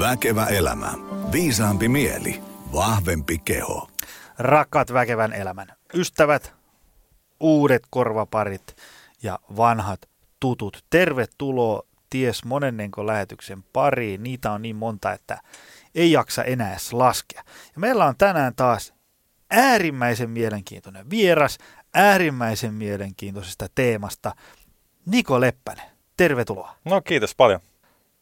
Väkevä elämä. Viisaampi mieli. Vahvempi keho. Rakkaat väkevän elämän ystävät, uudet korvaparit ja vanhat tutut. Tervetuloa ties monennenko lähetyksen pariin. Niitä on niin monta, että ei jaksa enää edes laskea. Ja meillä on tänään taas äärimmäisen mielenkiintoinen vieras, äärimmäisen mielenkiintoisesta teemasta. Niko Leppänen, tervetuloa. No kiitos paljon.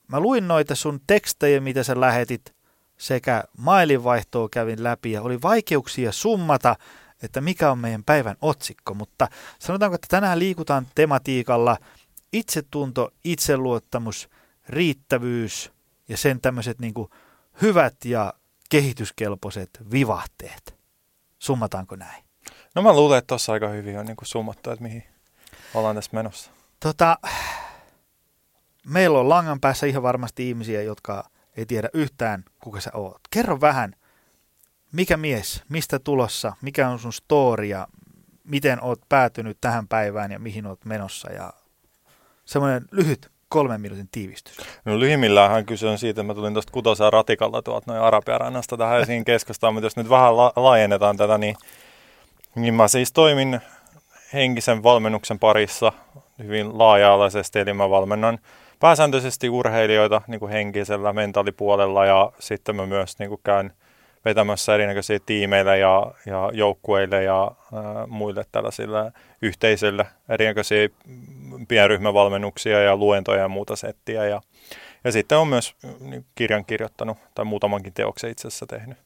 Mä luin noita sun tekstejä, mitä sä lähetit, sekä mailinvaihtoa kävin läpi ja oli vaikeuksia summata, että mikä on meidän päivän otsikko, mutta sanotaanko, että tänään liikutaan tematiikalla itsetunto, itseluottamus, riittävyys ja sen tämmöiset niin hyvät ja kehityskelpoiset vivahteet. Summataanko näin? No mä luulen, että tuossa aika hyvin on niin summattu, että mihin ollaan tässä menossa. Tota, meillä on langan päässä ihan varmasti ihmisiä, jotka ei tiedä yhtään, kuka sä oot. Kerro vähän, mikä mies, mistä tulossa, mikä on sun story ja miten oot päätynyt tähän päivään ja mihin oot menossa ja semmoinen lyhyt kolmen minuutin tiivistys. No lyhimmilläänhän kyse on siitä, että mä tulin tuosta kutosaa ratikalla tuolta noin Arabiarannasta tähän esiin keskustaan, mutta jos nyt vähän la- laajennetaan tätä, niin, niin mä siis toimin henkisen valmennuksen parissa hyvin laaja-alaisesti, eli mä valmennan pääsääntöisesti urheilijoita niin kuin henkisellä mentaalipuolella ja sitten mä myös niin kuin käyn vetämässä erinäköisiä tiimeille ja, ja joukkueille ja ää, muille tällaisille yhteisöille erinäköisiä pienryhmävalmennuksia ja luentoja ja muuta settiä. Ja, ja sitten on myös niin, kirjan kirjoittanut tai muutamankin teoksen itse asiassa tehnyt.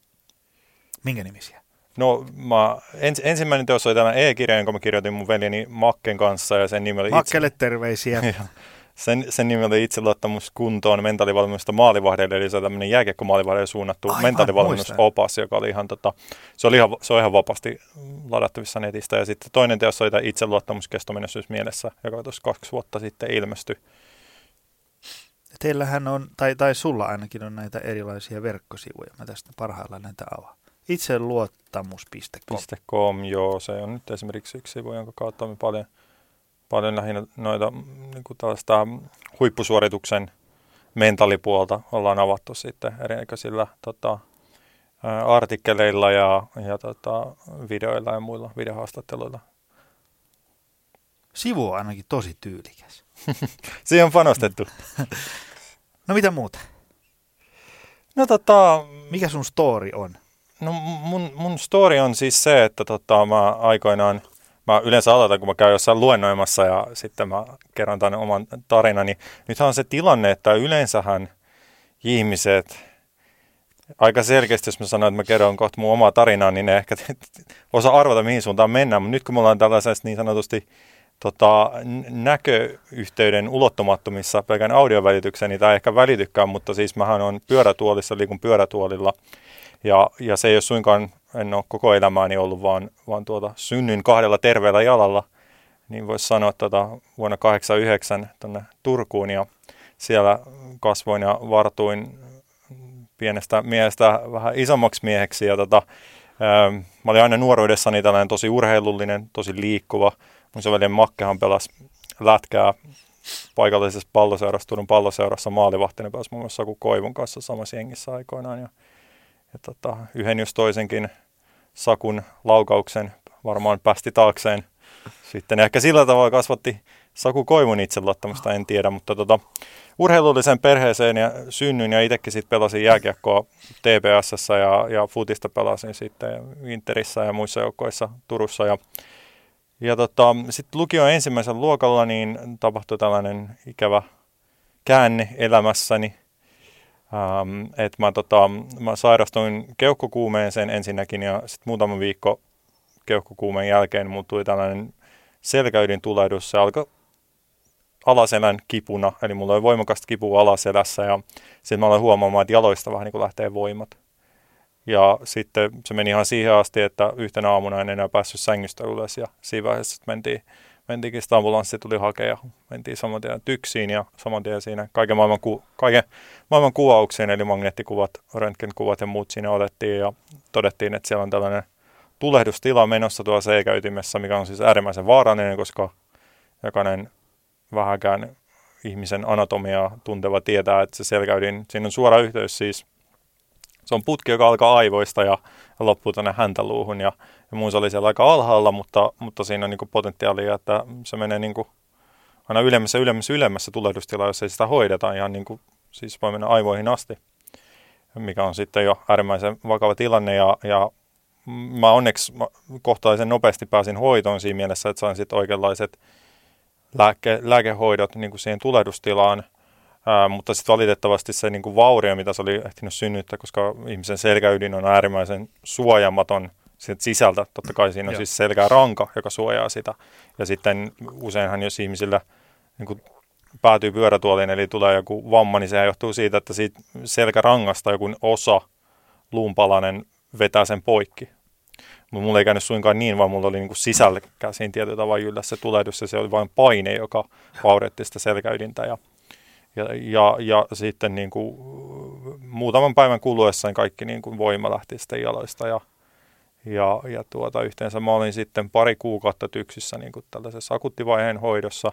Minkä nimisiä? No mä, ens, ensimmäinen teos oli tämä e-kirja, jonka mä kirjoitin mun veljeni Makken kanssa ja sen nimi oli... Makkelle itse... terveisiä. sen, sen oli itseluottamus kuntoon mentaalivalmennusta maalivahdeille, eli se on tämmöinen jääkiekko suunnattu mentaalivalmennusopas, joka oli ihan, tota, se, oli ihan, se on ihan vapaasti ladattavissa netistä. Ja sitten toinen teos oli tämä itseluottamus kestomenestys mielessä, joka tuossa kaksi vuotta sitten ilmestyi. Teillähän on, tai, tai sulla ainakin on näitä erilaisia verkkosivuja. Mä tästä parhaillaan näitä avaan. Itseluottamus.com. .com, joo, se on nyt esimerkiksi yksi sivu, jonka kautta me paljon – paljon lähinnä noita niin kuin tällaista huippusuorituksen mentalipuolta ollaan avattu sitten erinäköisillä tota, artikkeleilla ja, ja tota, videoilla ja muilla videohaastatteluilla. Sivu on ainakin tosi tyylikäs. Siihen on panostettu. no mitä muuta? No tota... Mikä sun story on? No mun, mun story on siis se, että tota, mä aikoinaan – mä yleensä aloitan, kun mä käyn jossain luennoimassa ja sitten mä kerron tänne oman tarinani. Nythän on se tilanne, että yleensähän ihmiset, aika selkeästi, jos mä sanon, että mä kerron kohta mun omaa tarinaa, niin ne ehkä osaa arvata, mihin suuntaan mennään. Mutta nyt kun me ollaan tällaisessa niin sanotusti tota, näköyhteyden ulottumattomissa pelkän audiovälityksen, niin tämä ei ehkä välitykään, mutta siis mähän on pyörätuolissa, liikun pyörätuolilla. Ja, ja se ei ole suinkaan en ole koko elämääni ollut, vaan, vaan tuota, synnyin kahdella terveellä jalalla, niin voisi sanoa tuota, vuonna 89 tuonne Turkuun ja siellä kasvoin ja vartuin pienestä miehestä vähän isommaksi mieheksi ja tota, ää, mä olin aina nuoruudessani tällainen tosi urheilullinen, tosi liikkuva. Mun sovelien Makkehan pelasi lätkää paikallisessa palloseurassa, Turun palloseurassa maalivahtina pääsi muun muassa Koivun kanssa samassa jengissä aikoinaan. Ja, ja tota, yhden jos toisenkin Sakun laukauksen varmaan päästi taakseen. Sitten ehkä sillä tavalla kasvatti Saku Koivun itseluottamusta, en tiedä, mutta tota, urheilulliseen perheeseen ja synnyin ja itsekin sitten pelasin jääkiekkoa TPSS ja, ja futista pelasin sitten Interissä ja muissa joukkoissa Turussa ja ja tota, sitten lukion ensimmäisellä luokalla niin tapahtui tällainen ikävä käänne elämässäni. Ähm, että mä, tota, mä sairastuin keuhkokuumeeseen ensinnäkin ja sitten muutama viikko keuhkokuumeen jälkeen mulla tuli tällainen selkäydin tulehdus. Se alkoi alaselän kipuna, eli mulla oli voimakasta kipua alaselässä ja sitten mä aloin huomaamaan, että jaloista vähän niin kuin lähtee voimat. Ja sitten se meni ihan siihen asti, että yhtenä aamuna en enää päässyt sängystä ylös ja siinä vaiheessa mentiin mentiinkin sitä ambulanssi tuli hakea ja mentiin saman tien tyksiin ja saman tien siinä kaiken maailman, ku, kaiken maailman kuvauksiin, eli magneettikuvat, röntgenkuvat ja muut siinä otettiin ja todettiin, että siellä on tällainen tulehdustila menossa tuolla seikäytimessä, mikä on siis äärimmäisen vaarallinen, koska jokainen vähäkään ihmisen anatomiaa tunteva tietää, että se selkäydin, siinä on suora yhteys siis, se on putki, joka alkaa aivoista ja, ja loppuu tuonne häntäluuhun ja, ja mun se oli siellä aika alhaalla, mutta, mutta siinä on niin potentiaalia, että se menee niin kuin aina ylemmässä, ylemmässä, ylemmässä tulehdustila, jos ei sitä hoideta ihan niin kuin, siis voi mennä aivoihin asti, mikä on sitten jo äärimmäisen vakava tilanne. Ja, ja mä onneksi kohtalaisen nopeasti pääsin hoitoon siinä mielessä, että sain sitten oikeanlaiset lääke, lääkehoidot niin kuin siihen tulehdustilaan, Ää, mutta sitten valitettavasti se niin kuin vaurio, mitä se oli ehtinyt synnyttää, koska ihmisen selkäydin on äärimmäisen suojamaton sisältä. Totta kai siinä on Joo. siis selkäranka, joka suojaa sitä. Ja sitten useinhan, jos ihmisillä niin kuin päätyy pyörätuoliin, eli tulee joku vamma, niin se johtuu siitä, että siitä selkärangasta joku osa luunpalanen vetää sen poikki. Mutta mulla ei käynyt suinkaan niin, vaan mulla oli niin sisällä käsiin tietyllä tavalla yllä se tulehdus, ja se oli vain paine, joka vaurioitti sitä selkäydintä. Ja, ja, ja, ja sitten niin kuin, muutaman päivän kuluessa kaikki niin kuin voima lähti sitten jaloista, ja, ja, ja tuota, yhteensä mä olin sitten pari kuukautta tyksissä niin kuin tällaisessa akuttivaiheen hoidossa,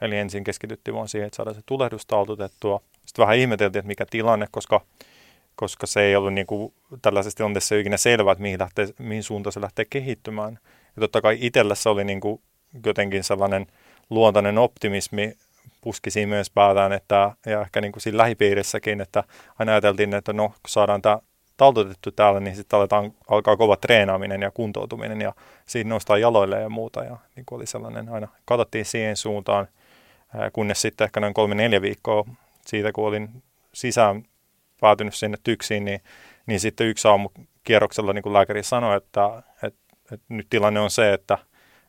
eli ensin keskityttiin vaan siihen, että saadaan se tulehdus taltutettua. Sitten vähän ihmeteltiin, että mikä tilanne, koska koska se ei ollut niin kuin, tällaisessa tilanteessa ikinä selvää, että mihin, lähtee, mihin suuntaan se lähtee kehittymään. Ja totta kai itsellä se oli niin kuin jotenkin sellainen luontainen optimismi puski siinä myös päätään, että, ja ehkä niin kuin siinä lähipiirissäkin, että aina ajateltiin, että no, saadaan tämä taltutettu täällä, niin sitten aletaan, alkaa kova treenaaminen ja kuntoutuminen ja siinä noustaa jaloille ja muuta. Ja niin kuin oli sellainen, aina katsottiin siihen suuntaan, kunnes sitten ehkä noin kolme-neljä viikkoa siitä, kun olin sisään päätynyt sinne tyksiin, niin, niin sitten yksi aamu kierroksella niin kuin lääkäri sanoi, että, että, että nyt tilanne on se, että,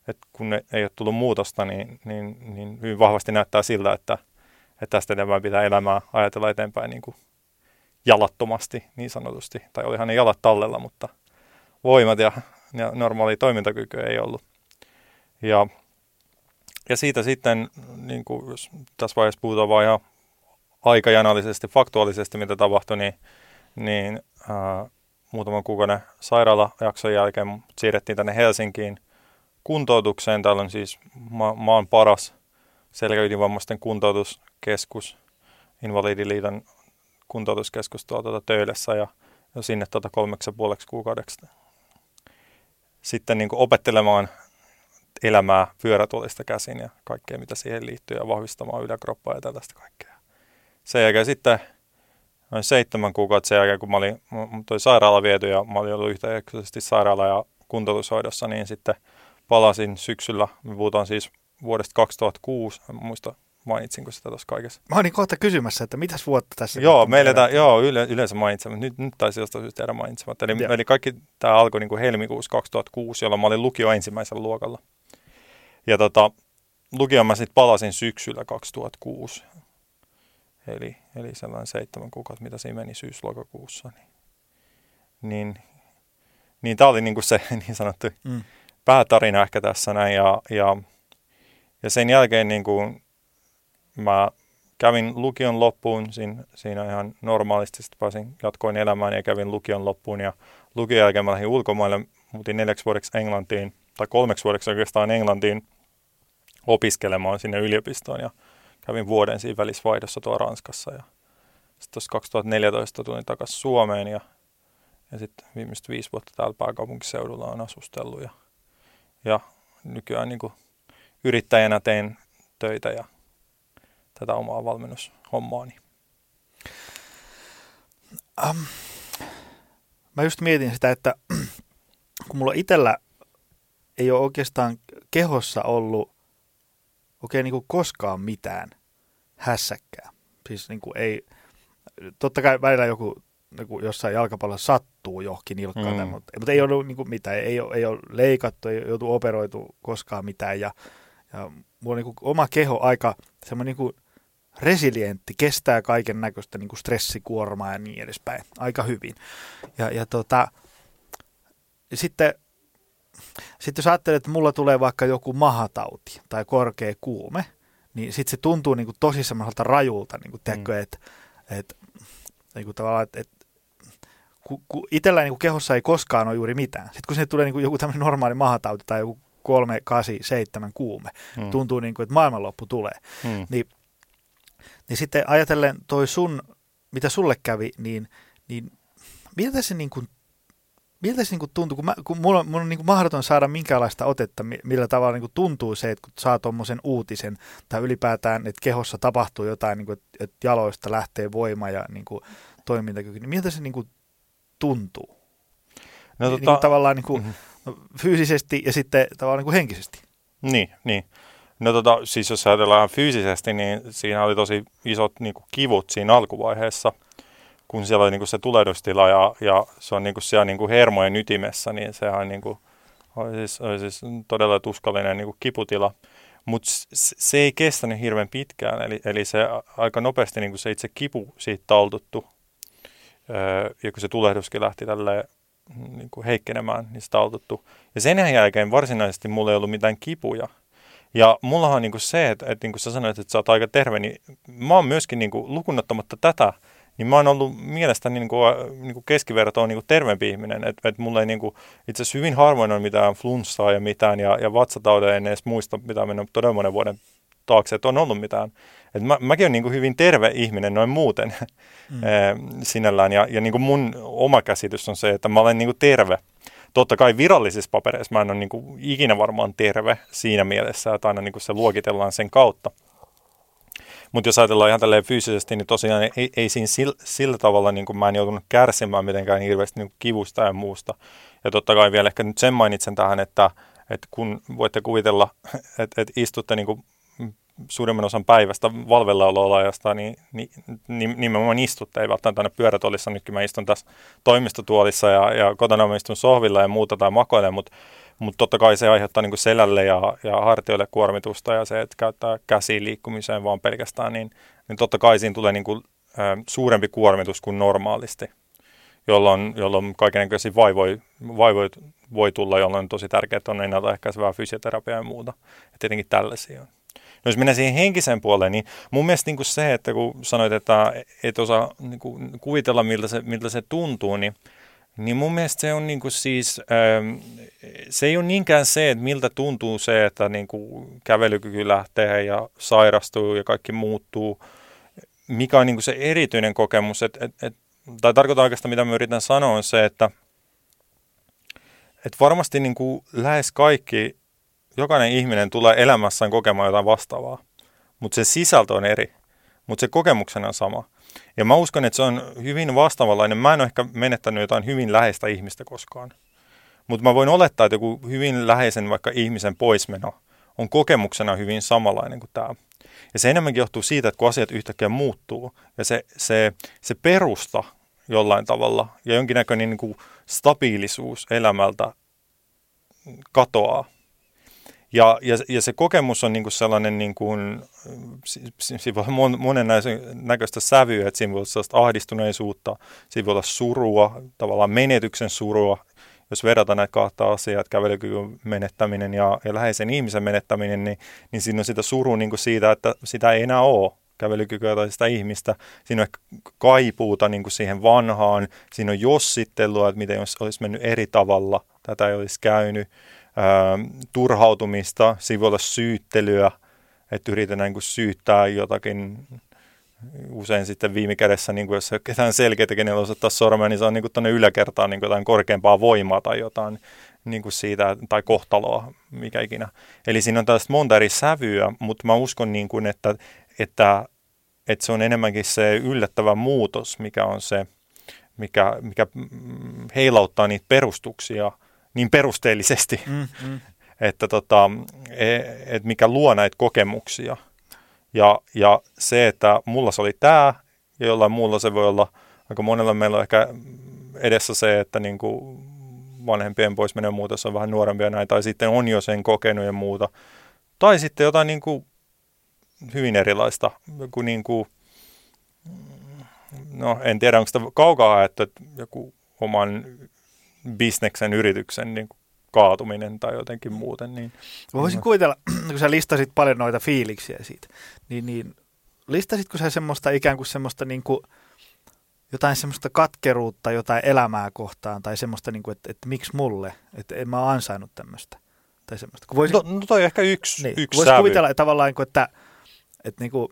että kun ei ole tullut muutosta, niin, niin, niin hyvin vahvasti näyttää siltä, että, että tästä enemmän pitää elämää ajatella eteenpäin niin kuin jalattomasti niin sanotusti. Tai olihan ne jalat tallella, mutta voimat ja, ja normaali toimintakyky ei ollut. Ja, ja siitä sitten, niin kuin jos tässä vaiheessa puhutaan vain ihan aikajanallisesti, faktuaalisesti, mitä tapahtui, niin, niin ää, muutaman kuukauden sairaalajakson jälkeen siirrettiin tänne Helsinkiin kuntoutukseen. Täällä on siis ma- maan paras selkäydinvammaisten kuntoutuskeskus, Invalidiliiton kuntoutuskeskus tuolta tuota Töölessä ja, ja sinne tuota kolmeksi ja puoleksi kuukaudeksi sitten niin opettelemaan elämää pyörätuolista käsin ja kaikkea, mitä siihen liittyy ja vahvistamaan yläkroppaa ja tällaista kaikkea sen jälkeen sitten noin seitsemän kuukautta sen jälkeen, kun mä olin toi sairaala viety ja mä olin ollut yhtäjaksoisesti sairaala- ja kuntoutushoidossa, niin sitten palasin syksyllä. Me puhutaan siis vuodesta 2006, en muista mainitsinko sitä tuossa kaikessa. Mä olin kohta kysymässä, että mitäs vuotta tässä Joo, meillä tämä, joo, yle, yleensä mainitsemat. Nyt, nyt taisi jostain syystä jäädä mainitsemat. Eli, eli kaikki tämä alkoi niin kuin helmikuussa 2006, jolloin mä olin lukio ensimmäisellä luokalla. Ja tota, lukioon mä sitten palasin syksyllä 2006. Eli, eli sellainen seitsemän kuukautta, mitä siinä meni syyslokakuussa. Niin, niin, niin tämä oli niin kuin se niin sanottu mm. päätarina ehkä tässä näin. Ja, ja, ja sen jälkeen niin kuin mä kävin lukion loppuun, siinä, siinä ihan normaalisti sitten pääsin, jatkoin elämään ja kävin lukion loppuun. Ja lukion jälkeen mä lähdin ulkomaille, muutin neljäksi vuodeksi Englantiin, tai kolmeksi vuodeksi oikeastaan Englantiin opiskelemaan sinne yliopistoon. Ja kävin vuoden siinä välissä vaihdossa tuolla Ranskassa ja sitten tuossa 2014 tulin takaisin Suomeen ja, ja sitten viimeiset viisi vuotta täällä pääkaupunkiseudulla on asustellut ja, ja nykyään niin kuin yrittäjänä teen töitä ja tätä omaa valmennushommaani. Um, mä just mietin sitä, että kun mulla itsellä ei ole oikeastaan kehossa ollut oikein niin kuin koskaan mitään hässäkkää. Siis niin kuin ei, totta kai välillä joku niin kuin jossain jalkapallossa sattuu johonkin nilkkaan, mm. mutta, mutta ei ole niin kuin mitään, ei ole, ei ole leikattu, ei joutu operoitu koskaan mitään ja, ja mulla on niin kuin oma keho aika semmoinen niin kuin resilientti, kestää kaiken näköistä niin stressikuormaa ja niin edespäin aika hyvin. Ja, ja tota, sitten sitten jos ajattelet, että mulla tulee vaikka joku mahatauti tai korkea kuume, niin sitten se tuntuu niin kuin tosi semmoiselta rajulta, niin kuin, tiedätkö, mm. että et, niin kuin tavallaan, että et, ku, ku itsellä niin kuin kehossa ei koskaan ole juuri mitään. Sitten kun se tulee niin kuin joku tämmöinen normaali mahatauti tai joku kolme, kasi, seitsemän kuume, mm. tuntuu niin kuin, että maailmanloppu tulee. Mm. Niin Niin sitten ajatellen toi sun, mitä sulle kävi, niin, niin miltä se niin kuin miltä se niin tuntuu, kun, mä, kun mulla, mulla on niin mahdoton saada minkäänlaista otetta, millä tavalla niin tuntuu se, että kun saa tuommoisen uutisen tai ylipäätään, että kehossa tapahtuu jotain, niin kuin, että, että jaloista lähtee voima ja niin kuin, toimintakyky, niin miltä se niin kuin, tuntuu? No, tota, niin kuin, tavallaan niin kuin, mm-hmm. fyysisesti ja sitten tavallaan niin kuin henkisesti. Niin, niin. No tota, siis jos ajatellaan fyysisesti, niin siinä oli tosi isot niin kuin, kivut siinä alkuvaiheessa – kun siellä oli niin kuin se tulehdustila ja, ja se on niin kuin siellä niin kuin hermojen ytimessä, niin sehän niin kuin, oli, siis, oli siis todella tuskallinen niin kuin kiputila. Mutta se ei kestänyt hirveän pitkään, eli, eli se aika nopeasti niin kuin se itse kipu siitä taltuttu. Öö, ja kun se tulehduskin lähti tälleen niin kuin heikkenemään, niin se taltuttu. Ja sen jälkeen varsinaisesti mulla ei ollut mitään kipuja. Ja mullahan on niin kuin se, että, että niin kuin sä sanoit, että sä oot aika terve, niin mä oon myöskin niin kuin, lukunottamatta tätä, niin mä oon ollut mielestäni niin kuin, niin kuin keskivertoon niin kuin terveempi ihminen. Että et mulla ei niin kuin, itse asiassa hyvin harvoin on mitään flunssaa ja mitään, ja, ja vatsataudeja en edes muista, mitä mennä todella monen vuoden taakse, että on ollut mitään. Et mä, mäkin olen niin kuin hyvin terve ihminen noin muuten mm. sinällään, ja, ja niin kuin mun oma käsitys on se, että mä olen niin kuin terve. Totta kai virallisissa papereissa mä en ole niin kuin ikinä varmaan terve siinä mielessä, että aina niin kuin se luokitellaan sen kautta. Mutta jos ajatellaan ihan tälleen fyysisesti, niin tosiaan ei, ei siinä sillä, sillä tavalla niin kuin mä en joutunut kärsimään mitenkään hirveästi niin kivusta ja muusta. Ja totta kai vielä ehkä nyt sen mainitsen tähän, että, että kun voitte kuvitella, että, että istutte niin kuin suurimman osan päivästä valvellaoloajasta, niin, niin, niin nimenomaan istutte, ei välttämättä aina pyörätuolissa, nytkin mä istun tässä toimistotuolissa ja, ja kotona mä istun sohvilla ja muuta tai makoilen, mutta mutta totta kai se aiheuttaa niin selälle ja, ja hartioille kuormitusta ja se, että käyttää käsiin liikkumiseen vaan pelkästään, niin, niin totta kai siinä tulee niin kuin, ä, suurempi kuormitus kuin normaalisti, jolloin, jolloin kaikenlaisia vaivoja, vaivoja voi tulla, jolloin on tosi tärkeää, on ennaltaehkäisevää fysioterapiaa ja muuta. Ja tietenkin tällaisia on. No jos mennään siihen henkiseen puoleen, niin mun mielestä niin kuin se, että kun sanoit, että et osaa niin kuin kuvitella, miltä se, miltä se tuntuu, niin niin mun mielestä se on niin kuin siis, ähm, se ei ole niinkään se, että miltä tuntuu se, että niin kuin kävelykyky lähtee ja sairastuu ja kaikki muuttuu, mikä on niin kuin se erityinen kokemus, et, et, et, tai tarkoitan oikeastaan mitä mä yritän sanoa on se, että et varmasti niin kuin lähes kaikki, jokainen ihminen tulee elämässään kokemaan jotain vastaavaa, mutta se sisältö on eri, mutta se kokemuksena on sama. Ja mä uskon, että se on hyvin vastaavanlainen. Mä en ole ehkä menettänyt jotain hyvin läheistä ihmistä koskaan. Mutta mä voin olettaa, että joku hyvin läheisen vaikka ihmisen poismeno on kokemuksena hyvin samanlainen kuin tämä. Ja se enemmänkin johtuu siitä, että kun asiat yhtäkkiä muuttuu ja se, se, se perusta jollain tavalla ja jonkinnäköinen niin kuin stabiilisuus elämältä katoaa, ja, ja, ja se kokemus on niin kuin sellainen, niin kuin, siinä voi olla monen näköistä sävyä, että siinä voi olla sellaista ahdistuneisuutta, siinä voi olla surua, tavallaan menetyksen surua, jos verrataan näitä kahta asiaa, että kävelykyvyn menettäminen ja, ja läheisen ihmisen menettäminen, niin, niin siinä on sitä surua niin kuin siitä, että sitä ei enää ole kävelykykyä tai sitä ihmistä. Siinä on ehkä kaipuuta niin kuin siihen vanhaan, siinä on jossittelua, että miten jos olisi mennyt eri tavalla, tätä ei olisi käynyt turhautumista, siinä voi olla syyttelyä, että yritetään niin kuin syyttää jotakin usein sitten viime kädessä, niin kuin jos ketään selkeitä, kenellä osoittaa sormea, niin se on niin kuin tuonne yläkertaan niin kuin jotain korkeampaa voimaa tai jotain niin kuin siitä, tai kohtaloa, mikä ikinä. Eli siinä on tällaista monta eri sävyä, mutta mä uskon, niin kuin, että, että, että se on enemmänkin se yllättävä muutos, mikä on se, mikä, mikä heilauttaa niitä perustuksia – niin perusteellisesti, mm, mm. että tota, et, et mikä luo näitä kokemuksia. Ja, ja se, että mulla se oli tämä, ja jollain muulla se voi olla, aika monella meillä on ehkä edessä se, että niin kuin vanhempien pois menee muuta, on vähän nuorempia näin, tai sitten on jo sen kokenut ja muuta. Tai sitten jotain niin kuin hyvin erilaista, joku niin kuin, no en tiedä onko sitä kaukaa että joku oman bisneksen, yrityksen niin kuin kaatuminen tai jotenkin muuten. Niin, Voisin niin, kuvitella, kun sä listasit paljon noita fiiliksiä siitä, niin, niin listasitko sä semmoista ikään kuin semmoista niin kuin, jotain semmoista katkeruutta jotain elämää kohtaan tai semmoista, niin kuin, että, että miksi mulle, että en mä ansainnut tämmöistä tai semmoista. Kun voisin, no, no toi ehkä yksi, niin, yksi Voisi kuvitella että tavallaan, että, että niin kuin,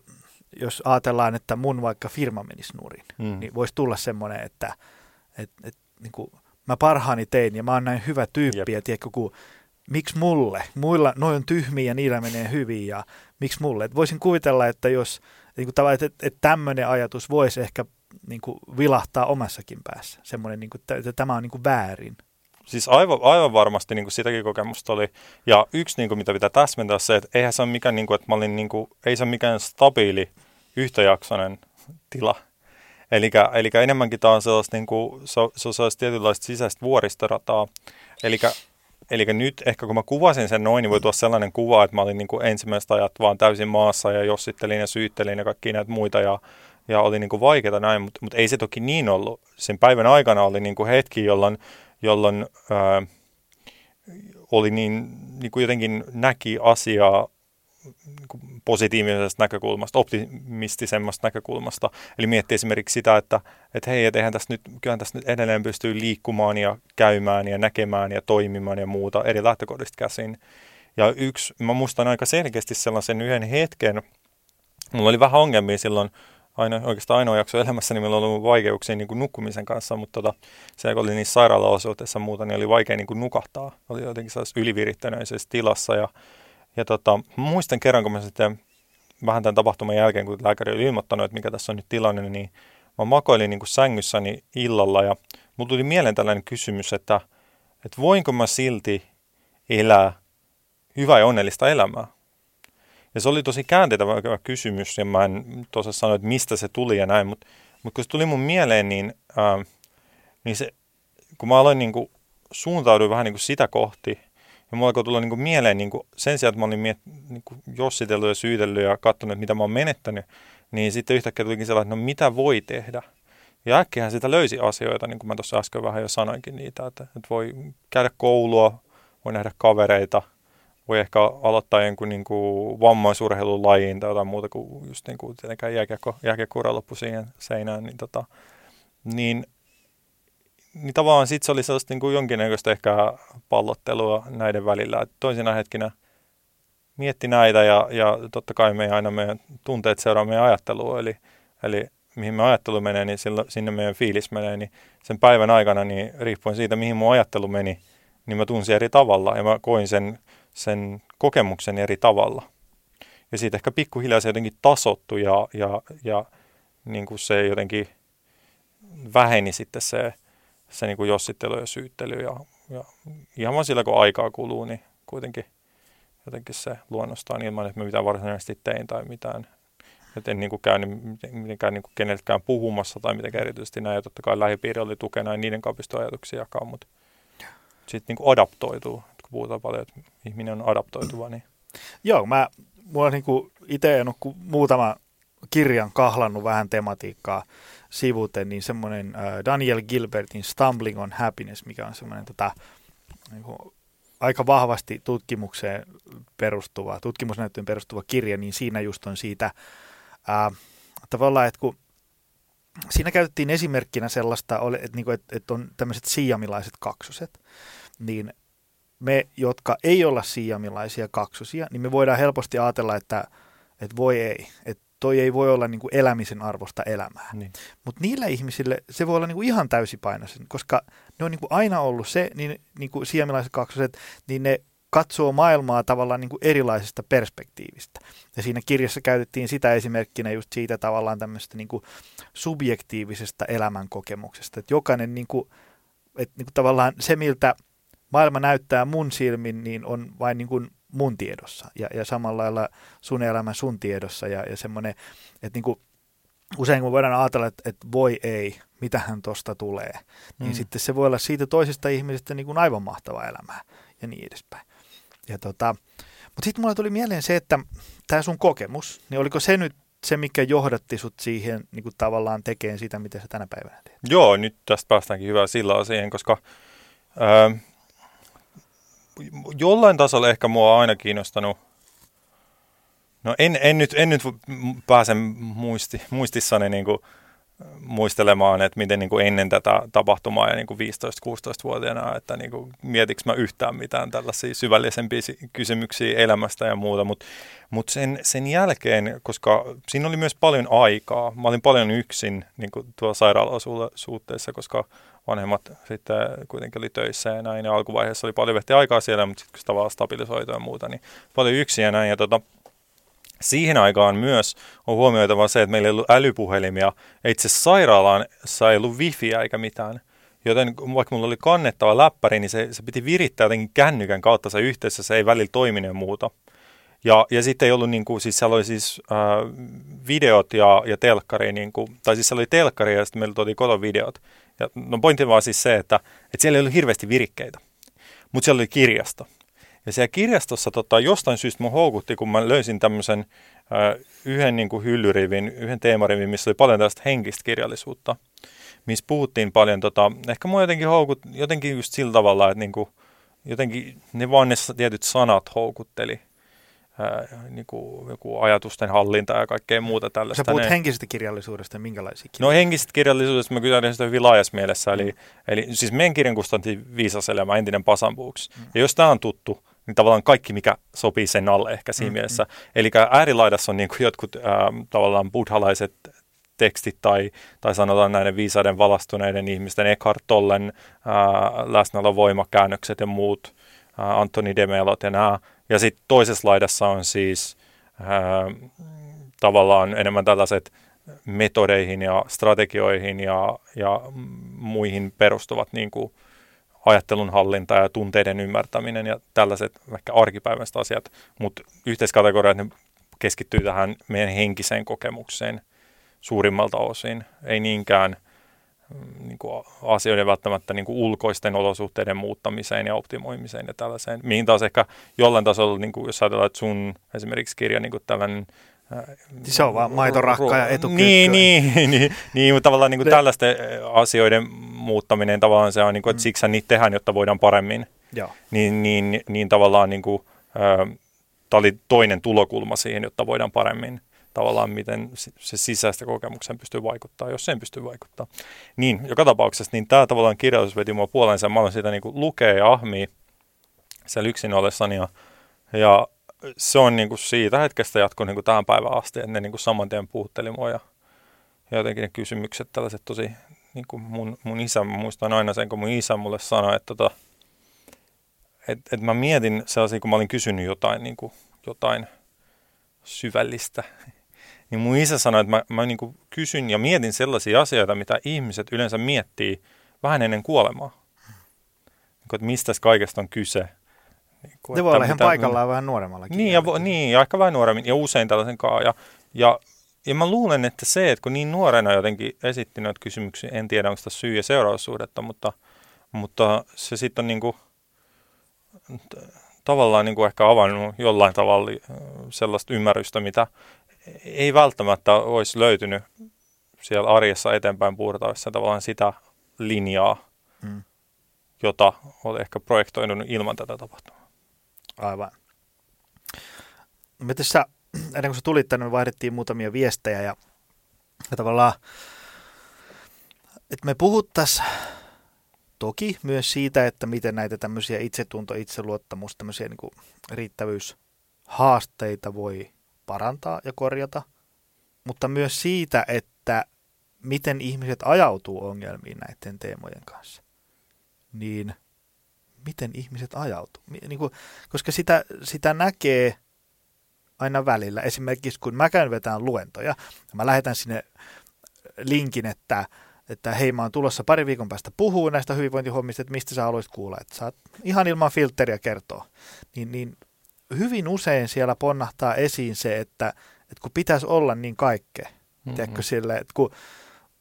jos ajatellaan, että mun vaikka firma menisi nurin, Mm. niin voisi tulla semmoinen, että et, et, niin kuin, mä parhaani tein ja mä oon näin hyvä tyyppi, Jep. ja tiedätkö, kun, miksi mulle? Muilla, noin on tyhmiä ja niillä menee hyvin ja miksi mulle? Et voisin kuvitella, että jos niin kuin, että, että, tämmöinen ajatus voisi ehkä niin kuin, vilahtaa omassakin päässä. Semmoinen, niin kuin, että tämä on niin kuin, väärin. Siis aivan, aivan varmasti niin kuin sitäkin kokemusta oli. Ja yksi, niin kuin, mitä pitää täsmentää, on se, että eihän se ole mikään, niin kuin, että mä olin, niin kuin, ei se ole mikään stabiili, yhtäjaksoinen tila. Eli enemmänkin tämä on sellaista, niin kuin, se, se sellaista tietynlaista sisäistä vuoristorataa. Eli nyt ehkä kun mä kuvasin sen noin, niin voi tuoda sellainen kuva, että mä olin niin kuin ensimmäistä ajat vaan täysin maassa ja jossittelin ja syyttelin ja kaikki näitä muita ja, ja oli niin kuin vaikeaa näin, mutta, mutta ei se toki niin ollut. Sen päivän aikana oli niin kuin hetki, jolloin, jolloin ää, oli niin, niin kuin jotenkin näki asiaa niin kuin positiivisesta näkökulmasta, optimistisemmasta näkökulmasta. Eli miettii esimerkiksi sitä, että, että hei, et eihän tässä nyt, kyllähän tässä nyt edelleen pystyy liikkumaan ja käymään ja näkemään ja toimimaan ja muuta eri lähtökohdista käsin. Ja yksi, mä muistan aika selkeästi sellaisen yhden hetken, mulla oli vähän ongelmia silloin, aina, oikeastaan ainoa jakso elämässä, niin meillä oli vaikeuksia niin kuin nukkumisen kanssa, mutta tota, se kun oli niissä sairaalaosuuteissa muuta, niin oli vaikea niin kuin nukahtaa. Oli jotenkin sellaisessa ylivirittäneisessä tilassa ja ja tota, muistan kerran, kun mä sitten vähän tämän tapahtuman jälkeen, kun lääkäri oli ilmoittanut, että mikä tässä on nyt tilanne, niin mä makoilin niin kuin sängyssäni illalla ja mulla tuli mieleen tällainen kysymys, että, että voinko mä silti elää hyvää ja onnellista elämää. Ja se oli tosi käänteetävä kysymys ja mä en tosiaan sano, että mistä se tuli ja näin, mutta, mutta kun se tuli mun mieleen, niin, ää, niin se, kun mä aloin niin kuin, suuntauduin vähän niin kuin sitä kohti, ja mulla alkoi tulla niin kuin mieleen, niin kuin sen sijaan, että mä olin miet, niin kuin jossitellut ja syytellyt ja katsonut, mitä mä oon menettänyt, niin sitten yhtäkkiä tulikin sellainen, että no mitä voi tehdä. Ja äkkiähän sitä löysi asioita, niin kuin mä tuossa äsken vähän jo sanoinkin niitä, että, että voi käydä koulua, voi nähdä kavereita, voi ehkä aloittaa jonkun niin kuin vammaisurheilulajiin tai jotain muuta kuin just niin kuin tietenkään jääkiekko, jääkiekko loppu siihen seinään, niin, tota, niin niin tavallaan sitten se oli sellaista niin kuin jonkinnäköistä ehkä pallottelua näiden välillä. Et toisina hetkinä mietti näitä ja, ja totta kai me aina meidän tunteet seuraa meidän ajattelua, eli, eli mihin me ajattelu menee, niin sillä, sinne meidän fiilis menee, niin sen päivän aikana, niin riippuen siitä, mihin mun ajattelu meni, niin mä tunsin eri tavalla ja mä koin sen, sen kokemuksen eri tavalla. Ja siitä ehkä pikkuhiljaa se jotenkin tasottu ja, ja, ja niin kuin se jotenkin väheni sitten se, se niin kuin jossittelu ja syyttely ja, ja ihan vaan sillä kun aikaa kuluu, niin kuitenkin jotenkin se luonnostaan ilman, että mä mitään varsinaisesti tein tai mitään. Että en niin kuin käynyt mitenkään niin kuin keneltäkään puhumassa tai mitenkään erityisesti näin. Ja totta kai lähipiiri oli tukena ja niiden kanssa ajatuksia jakaa, mutta sitten niin kuin adaptoituu. Kun puhutaan paljon, että ihminen on adaptoituva, niin... Joo, mä mulla niin itse en ole muutama kirjan kahlannut vähän tematiikkaa sivuten, niin semmoinen äh, Daniel Gilbertin Stumbling on Happiness, mikä on semmoinen tota, niin aika vahvasti tutkimukseen perustuva, tutkimusnäyttöön perustuva kirja, niin siinä just on siitä äh, tavallaan, että kun siinä käytettiin esimerkkinä sellaista, että, niin että, että on tämmöiset siamilaiset kaksoset, niin me, jotka ei olla siamilaisia kaksosia, niin me voidaan helposti ajatella, että, että voi ei, että toi ei voi olla niin kuin elämisen arvosta elämää. Niin. Mutta niillä ihmisille se voi olla niin kuin ihan täysipainoisen, koska ne on niin kuin aina ollut se, niin, niin kuin siamilaiset kaksoset, niin ne katsoo maailmaa tavallaan niin kuin erilaisesta perspektiivistä. Ja siinä kirjassa käytettiin sitä esimerkkinä just siitä tavallaan tämmöistä niin kuin subjektiivisesta elämänkokemuksesta. Että jokainen niin kuin, että niin kuin tavallaan se, miltä maailma näyttää mun silmin, niin on vain niin kuin mun tiedossa ja, ja samalla lailla sun elämä sun tiedossa ja, ja semmoinen, että niin kuin, usein kun voidaan ajatella, että, että voi ei, mitähän tosta tulee, niin mm. sitten se voi olla siitä toisesta ihmisestä niin kuin aivan mahtava elämää ja niin edespäin. Ja tota, mutta sitten mulle tuli mieleen se, että tämä sun kokemus, niin oliko se nyt se, mikä johdatti sut siihen niin kuin tavallaan tekemään sitä, mitä sä tänä päivänä teet? Joo, nyt tästä päästäänkin hyvää sillä siihen, koska ää, jollain tasolla ehkä mua on aina kiinnostanut, no en, en, nyt, en nyt pääse muisti, muistissani niin kuin, muistelemaan, että miten niin kuin ennen tätä tapahtumaa ja niin kuin 15-16-vuotiaana, että niin kuin, mietinkö mä yhtään mitään tällaisia syvällisempiä kysymyksiä elämästä ja muuta, mutta mut sen, sen jälkeen, koska siinä oli myös paljon aikaa, mä olin paljon yksin niin kuin tuolla sairaalasuhteessa, koska vanhemmat sitten kuitenkin oli töissä ja näin, ja alkuvaiheessa oli paljon vehti aikaa siellä, mutta sitten kun se tavallaan stabilisoitu ja muuta, niin paljon yksin ja näin, ja tota, Siihen aikaan myös on huomioitava se, että meillä ei ollut älypuhelimia. Itse sairaalaan ei ollut wifiä eikä mitään. Joten vaikka mulla oli kannettava läppäri, niin se, se piti virittää jotenkin kännykän kautta se yhteydessä, se ei välillä toiminut ja muuta. Ja, ja sitten ei ollut, niin kuin, siis siellä oli siis äh, videot ja, ja telkkari, niin kuin, tai siis siellä oli telkkari ja sitten meillä tuli kotovideot. Ja, no pointti vaan siis se, että, että siellä ei ollut hirveästi virikkeitä, mutta siellä oli kirjasto. Ja siellä kirjastossa tota, jostain syystä mun houkutti, kun mä löysin tämmöisen äh, yhden niin kuin hyllyrivin, yhden teemarivin, missä oli paljon tästä henkistä kirjallisuutta, missä puhuttiin paljon, tota, ehkä mua jotenkin houkut, jotenkin just sillä tavalla, että niin kuin, jotenkin ne vaan ne tietyt sanat houkutteli. Ää, niin kuin joku ajatusten hallinta ja kaikkea muuta tällaista. Sä puhut ne... henkisestä kirjallisuudesta, minkälaisia No henkisestä kirjallisuudesta mä kyllä sitä hyvin laajassa mielessä. Mm. Eli, eli siis meidän kirjan kustanti Viisas elämä, entinen Pasambuks. Mm. Ja jos tämä on tuttu, niin tavallaan kaikki, mikä sopii sen alle ehkä siinä mm, mielessä. Mm. Eli äärilaidassa on niin kuin jotkut äh, tavallaan buddhalaiset tekstit tai, tai sanotaan näiden viisaiden valastuneiden ihmisten Eckhart Tollen äh, läsnäolovoimakäännökset ja muut, Antoni Demelot ja nämä. Ja sitten toisessa laidassa on siis äh, tavallaan enemmän tällaiset metodeihin ja strategioihin ja, ja muihin perustuvat niin kuin, ajattelun hallinta ja tunteiden ymmärtäminen ja tällaiset ehkä arkipäiväiset asiat, mutta yhteiskategoriat ne keskittyy tähän meidän henkiseen kokemukseen suurimmalta osin, ei niinkään niin kuin asioiden välttämättä niin kuin ulkoisten olosuhteiden muuttamiseen ja optimoimiseen ja tällaiseen, mihin taas ehkä jollain tasolla, niin kuin jos ajatellaan, että sun esimerkiksi kirja niin kuin tällainen Siis se on vaan maitorakka ja etukyykkyä. Niin, niin, niin, niin, mutta tavallaan niin kuin tällaisten asioiden muuttaminen tavallaan se on, niin kuin, että mm. siksi niitä tehdään, jotta voidaan paremmin. Joo. Niin, niin, niin tavallaan niin kuin, tämä oli toinen tulokulma siihen, jotta voidaan paremmin tavallaan, miten se sisäistä kokemuksen pystyy vaikuttaa, jos sen pystyy vaikuttaa. Niin, joka tapauksessa, niin tämä tavallaan kirjallisuus veti mua puolensa. Mä aloin sitä niin kuin lukea ja ahmia siellä yksin ollessani ja, ja se on niin kuin siitä hetkestä jatkuu niin kuin tähän päivään asti, että ne niin kuin saman tien puhutteli mua ja, ja jotenkin ne kysymykset tällaiset tosi, niin kuin mun, mun isä, mä muistan aina sen, kun mun isä mulle sanoi, että tota, et, et mä mietin sellaisia, kun mä olin kysynyt jotain, niin kuin, jotain syvällistä, niin mun isä sanoi, että mä, mä niin kuin kysyn ja mietin sellaisia asioita, mitä ihmiset yleensä miettii vähän ennen kuolemaa. Niin että mistä kaikesta on kyse – niin kuin, ne voi olla ihan mitä, paikallaan vähän nuoremmallakin. Niin ja, niin, ja aika vähän nuoremmin, ja usein tällaisen kaa. Ja, ja, ja mä luulen, että se, että kun niin nuorena jotenkin esitti noita kysymyksiä, en tiedä onko sitä syy- ja seuraussuhdetta, mutta, mutta se sitten on niin kuin, tavallaan niin kuin ehkä avannut jollain tavalla sellaista ymmärrystä, mitä ei välttämättä olisi löytynyt siellä arjessa eteenpäin puurtaessa tavallaan sitä linjaa, mm. jota olet ehkä projektoinut ilman tätä tapahtumaa. Aivan. Me tässä, ennen kuin sä tulit tänne, me vaihdettiin muutamia viestejä ja, ja tavallaan, että me puhuttaisiin toki myös siitä, että miten näitä tämmöisiä itsetunto, itseluottamus, tämmöisiä niin riittävyyshaasteita voi parantaa ja korjata, mutta myös siitä, että miten ihmiset ajautuu ongelmiin näiden teemojen kanssa. Niin – miten ihmiset ajautuu. Niin kuin, koska sitä, sitä näkee aina välillä. Esimerkiksi kun mä käyn vetämään luentoja, mä lähetän sinne linkin, että, että hei mä oon tulossa pari viikon päästä puhuu näistä hyvinvointihommista, että mistä sä haluaisit kuulla, että saat ihan ilman filtteriä kertoa. Niin, niin hyvin usein siellä ponnahtaa esiin se, että, että kun pitäisi olla niin kaikkea. Mm-hmm. Tiedätkö, sille, että kun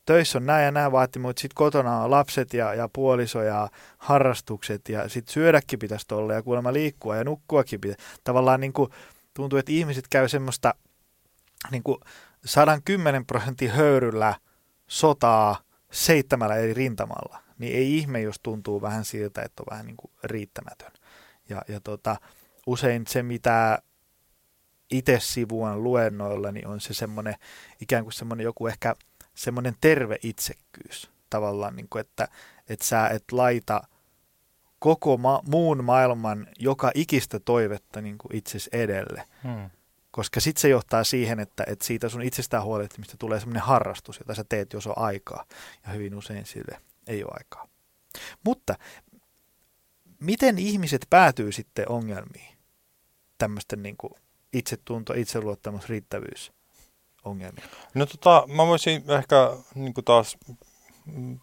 töissä on nämä ja nämä vaatimukset, sitten kotona on lapset ja, ja puoliso ja harrastukset ja sitten syödäkin pitäisi olla ja kuulemma liikkua ja nukkuakin pitäisi. Tavallaan niin kuin, tuntuu, että ihmiset käy semmoista niin kuin 110 prosentin höyryllä sotaa seitsemällä eri rintamalla. Niin ei ihme, jos tuntuu vähän siltä, että on vähän niin kuin riittämätön. Ja, ja tota, usein se, mitä itse sivuan luennoilla, niin on se semmoinen ikään kuin semmoinen joku ehkä – semmoinen terve itsekkyys tavallaan, niin kuin, että, että sä et laita koko ma- muun maailman joka ikistä toivetta niin kuin itses edelle. Hmm. Koska sitten se johtaa siihen, että, että siitä sun itsestään huolehtimista tulee semmoinen harrastus, jota sä teet, jos on aikaa. Ja hyvin usein sille ei ole aikaa. Mutta miten ihmiset päätyy sitten ongelmiin? Tämmöisten niin kuin itsetunto, itseluottamus, riittävyys ongelmia. No tota, mä voisin ehkä niin kuin taas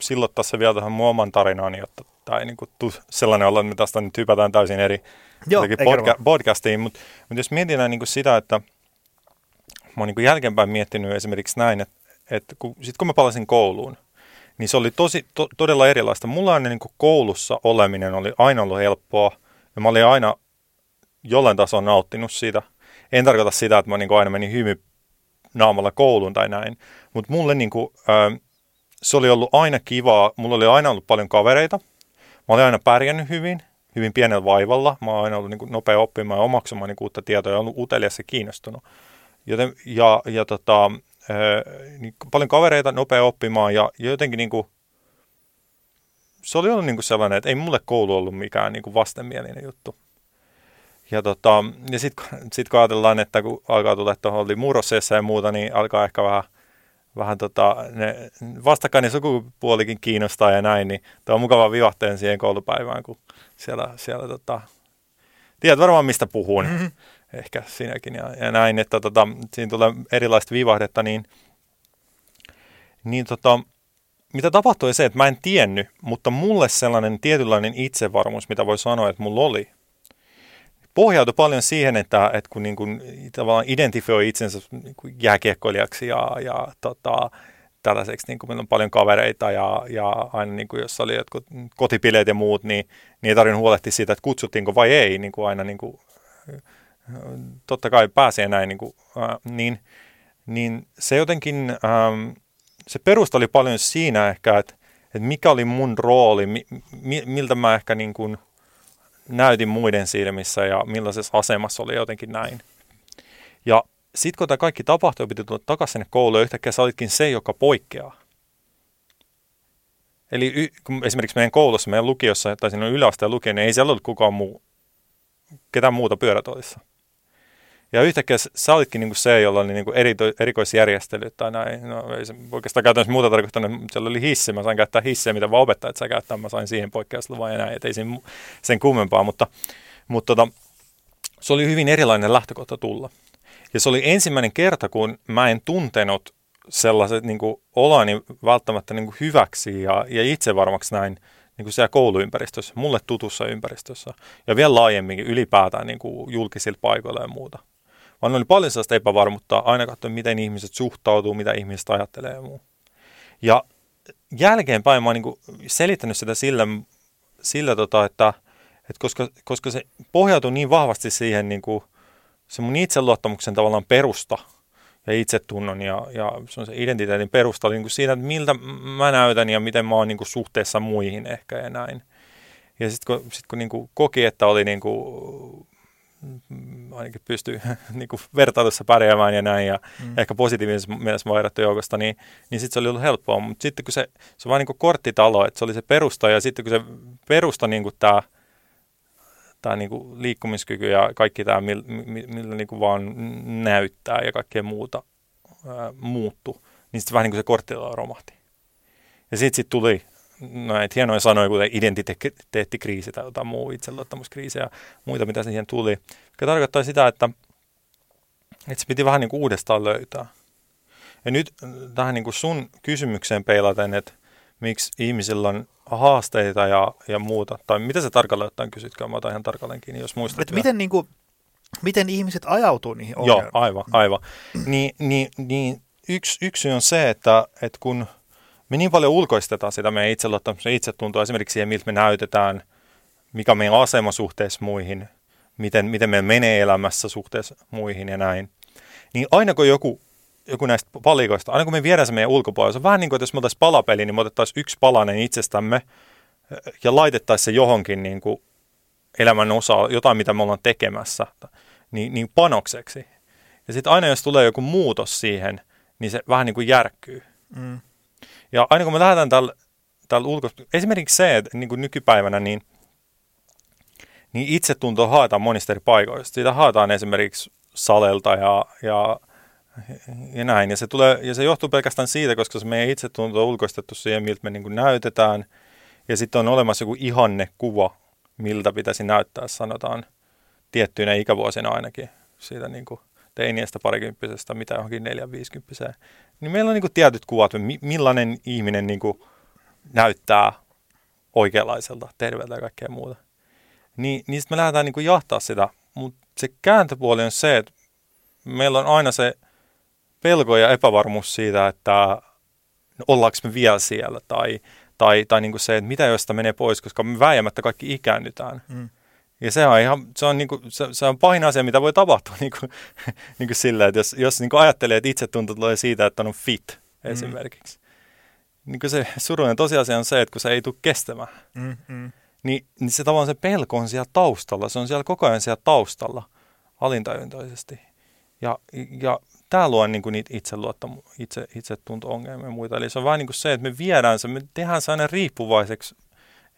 silloin tässä vielä tähän mun oman tarinaan, jotta tämä ei niin kuin, tuu sellainen olla, että me tästä nyt hypätään täysin eri Joo, podca- podcastiin, mutta, mutta jos mietitään niin kuin sitä, että mä oon niin kuin jälkeenpäin miettinyt esimerkiksi näin, että, että kun, sit kun mä palasin kouluun, niin se oli tosi, to, todella erilaista. Mulla on niin kuin koulussa oleminen oli aina ollut helppoa, ja mä olin aina jollain tasolla nauttinut siitä. En tarkoita sitä, että mä niin kuin aina menin hymy naamalla kouluun tai näin, mutta mulle niin kuin, äh, se oli ollut aina kivaa. Mulla oli aina ollut paljon kavereita. Mä olin aina pärjännyt hyvin, hyvin pienellä vaivalla. Mä oon aina ollut niin kuin nopea oppimaan ja omaksumaan niin uutta tietoa ja ollut utelias ja kiinnostunut. Joten, ja, ja tota, niin paljon kavereita, nopea oppimaan ja, ja jotenkin niin kuin, se oli ollut niin kuin sellainen, että ei mulle koulu ollut mikään niin kuin vastenmielinen juttu. Ja, tota, ja sitten sit kun ajatellaan, että kun alkaa tulla tuohon oli murrosseessa ja muuta, niin alkaa ehkä vähän, vähän tota, ne vastakkainen sukupuolikin kiinnostaa ja näin, niin tuo on mukava vivahteen siihen koulupäivään, kun siellä, siellä tota, tiedät varmaan mistä puhun. Mm-hmm ehkä sinäkin ja, ja näin, että tota, siinä tulee erilaista vivahdetta, niin, niin tota, mitä tapahtui se, että mä en tiennyt, mutta mulle sellainen tietynlainen itsevarmuus, mitä voi sanoa, että mulla oli, pohjautui paljon siihen, että, että kun niin kuin, tavallaan identifioi itsensä niin jääkiekkoilijaksi ja, ja tota, tällaiseksi, niin kuin meillä on paljon kavereita ja, ja aina niin kuin jos oli jotkut kotipileet ja muut, niin, niin ei tarvinnut huolehtia siitä, että kutsuttiinko vai ei, niin kuin aina niin kuin, totta kai pääsee näin, niin, kuin, äh, niin, niin se jotenkin, ähm, se perusta oli paljon siinä ehkä, että, että mikä oli mun rooli, mi, mi, miltä mä ehkä niin kuin näytin muiden silmissä ja millaisessa asemassa oli jotenkin näin. Ja sitten kun tämä kaikki tapahtui, piti tulla takaisin sinne kouluun, yhtäkkiä sä olitkin se, joka poikkeaa. Eli y- esimerkiksi meidän koulussa, meidän lukiossa, tai siinä on yläasteen lukio, niin ei siellä ollut kukaan muu, ketään muuta pyörätoissa. Ja yhtäkkiä sä olitkin niin kuin se, jolla oli niin kuin eri, erikoisjärjestelyt tai näin. No, ei se oikeastaan käytännössä muuta tarkoittanut, mutta siellä oli hissi. Mä sain käyttää hissiä, mitä vaan opettajat saa käyttää. Mä sain siihen poikkeusluvan ja näin, että ei sen, sen kummempaa. Mutta, mutta tota, se oli hyvin erilainen lähtökohta tulla. Ja se oli ensimmäinen kerta, kun mä en tuntenut sellaiset niin kuin olani välttämättä niin kuin hyväksi ja, ja itsevarmaksi näin niin kuin siellä kouluympäristössä, mulle tutussa ympäristössä ja vielä laajemminkin ylipäätään niin kuin julkisilla paikoilla ja muuta vaan oli paljon sellaista epävarmuutta, aina katsoin, miten ihmiset suhtautuu, mitä ihmiset ajattelee ja muu. Ja jälkeenpäin mä oon niin selittänyt sitä sillä, sillä tota, että, että koska, koska se pohjautuu niin vahvasti siihen niin kuin, se mun itseluottamuksen tavallaan perusta ja itsetunnon ja, ja se identiteetin perusta niin kuin siinä, että miltä mä näytän ja miten mä oon niin kuin suhteessa muihin ehkä ja näin. Ja sitten kun, sit kun niin kuin koki, että oli niin kuin ainakin pystyy niin kuin vertailussa pärjäämään ja näin, ja mm. ehkä positiivisessa mielessä vaihdettu joukosta, niin, niin sitten se oli ollut helppoa. Mutta sitten kun se, se on vaan niin kuin korttitalo, että se oli se perusta, ja sitten kun se perusta niin kuin tämä tämä niin kuin liikkumiskyky ja kaikki tämä, millä, millä niin kuin vaan näyttää ja kaikkea muuta ää, muuttu, niin sitten vähän niin kuin se korttitalo romahti. Ja sitten sit tuli näitä hienoja sanoja, kuten identiteettikriisi tai jotain muu itseluottamuskriisi ja muita, mitä siihen tuli. Mikä tarkoittaa sitä, että, että se piti vähän niin kuin uudestaan löytää. Ja nyt tähän niin kuin sun kysymykseen peilaten, että miksi ihmisillä on haasteita ja, ja muuta, tai mitä se tarkalleen ottaen kysytkään, mä otan ihan tarkalleen kiinni, jos muistat. Että miten, niin kuin, miten ihmiset ajautuu niihin ongelmiin? Joo, aivan, aivan. Niin, niin, niin yksi, yksi on se, että, että kun – me niin paljon ulkoistetaan sitä meidän itseluottamuksen itsetuntoa esimerkiksi siihen, miltä me näytetään, mikä on meidän asema suhteessa muihin, miten, miten me menee elämässä suhteessa muihin ja näin. Niin aina kun joku, joku näistä palikoista, aina kun me viedään se meidän ulkopuolella, se on vähän niin kuin, että jos me otettaisiin palapeli, niin me otettaisiin yksi palanen itsestämme ja laitettaisiin se johonkin niin kuin elämän osa, jotain mitä me ollaan tekemässä, niin, niin panokseksi. Ja sitten aina jos tulee joku muutos siihen, niin se vähän niin kuin järkkyy. Mm. Ja aina kun me lähdetään tällä, tällä ulko... Esimerkiksi se, että niin kuin nykypäivänä, niin, niin itsetunto haetaan monista eri paikoista. Siitä haetaan esimerkiksi salelta ja, ja, ja näin. Ja se, tulee, ja se johtuu pelkästään siitä, koska se meidän itsetunto on ulkoistettu siihen, miltä me niin kuin näytetään. Ja sitten on olemassa joku ihannekuva, miltä pitäisi näyttää, sanotaan tiettyinä ikävuosina ainakin. Siitä niin kuin teiniästä parikymppisestä, mitä johonkin neljän viisikymppiseen. Niin meillä on niin kuin tietyt kuvat, millainen ihminen niin kuin näyttää oikeanlaiselta, terveeltä ja kaikkea muuta. Niin, niin sitten me lähdetään niin kuin jahtaa sitä, mutta se kääntöpuoli on se, että meillä on aina se pelko ja epävarmuus siitä, että ollaanko me vielä siellä, tai, tai, tai niin kuin se, että mitä jos sitä menee pois, koska me väijämättä kaikki ikäännytään. Mm. Ja se on ihan, se on, niin kuin, se, se on pahin asia, mitä voi tapahtua niin kuin, niin kuin sillä, että jos, jos niin kuin ajattelee, että itsetunto tulee siitä, että on fit mm. esimerkiksi. Niin kuin se surullinen tosiasia on se, että kun se ei tule kestämään, mm, mm. Niin, niin se tavallaan se pelko on siellä taustalla, se on siellä koko ajan siellä taustalla alintajuntoisesti. Ja, ja tämä luo niin kuin niitä itseluottamu, itse, itsetunto-ongelmia ja muita. Eli se on vain niin kuin se, että me viedään se, me tehdään se aina riippuvaiseksi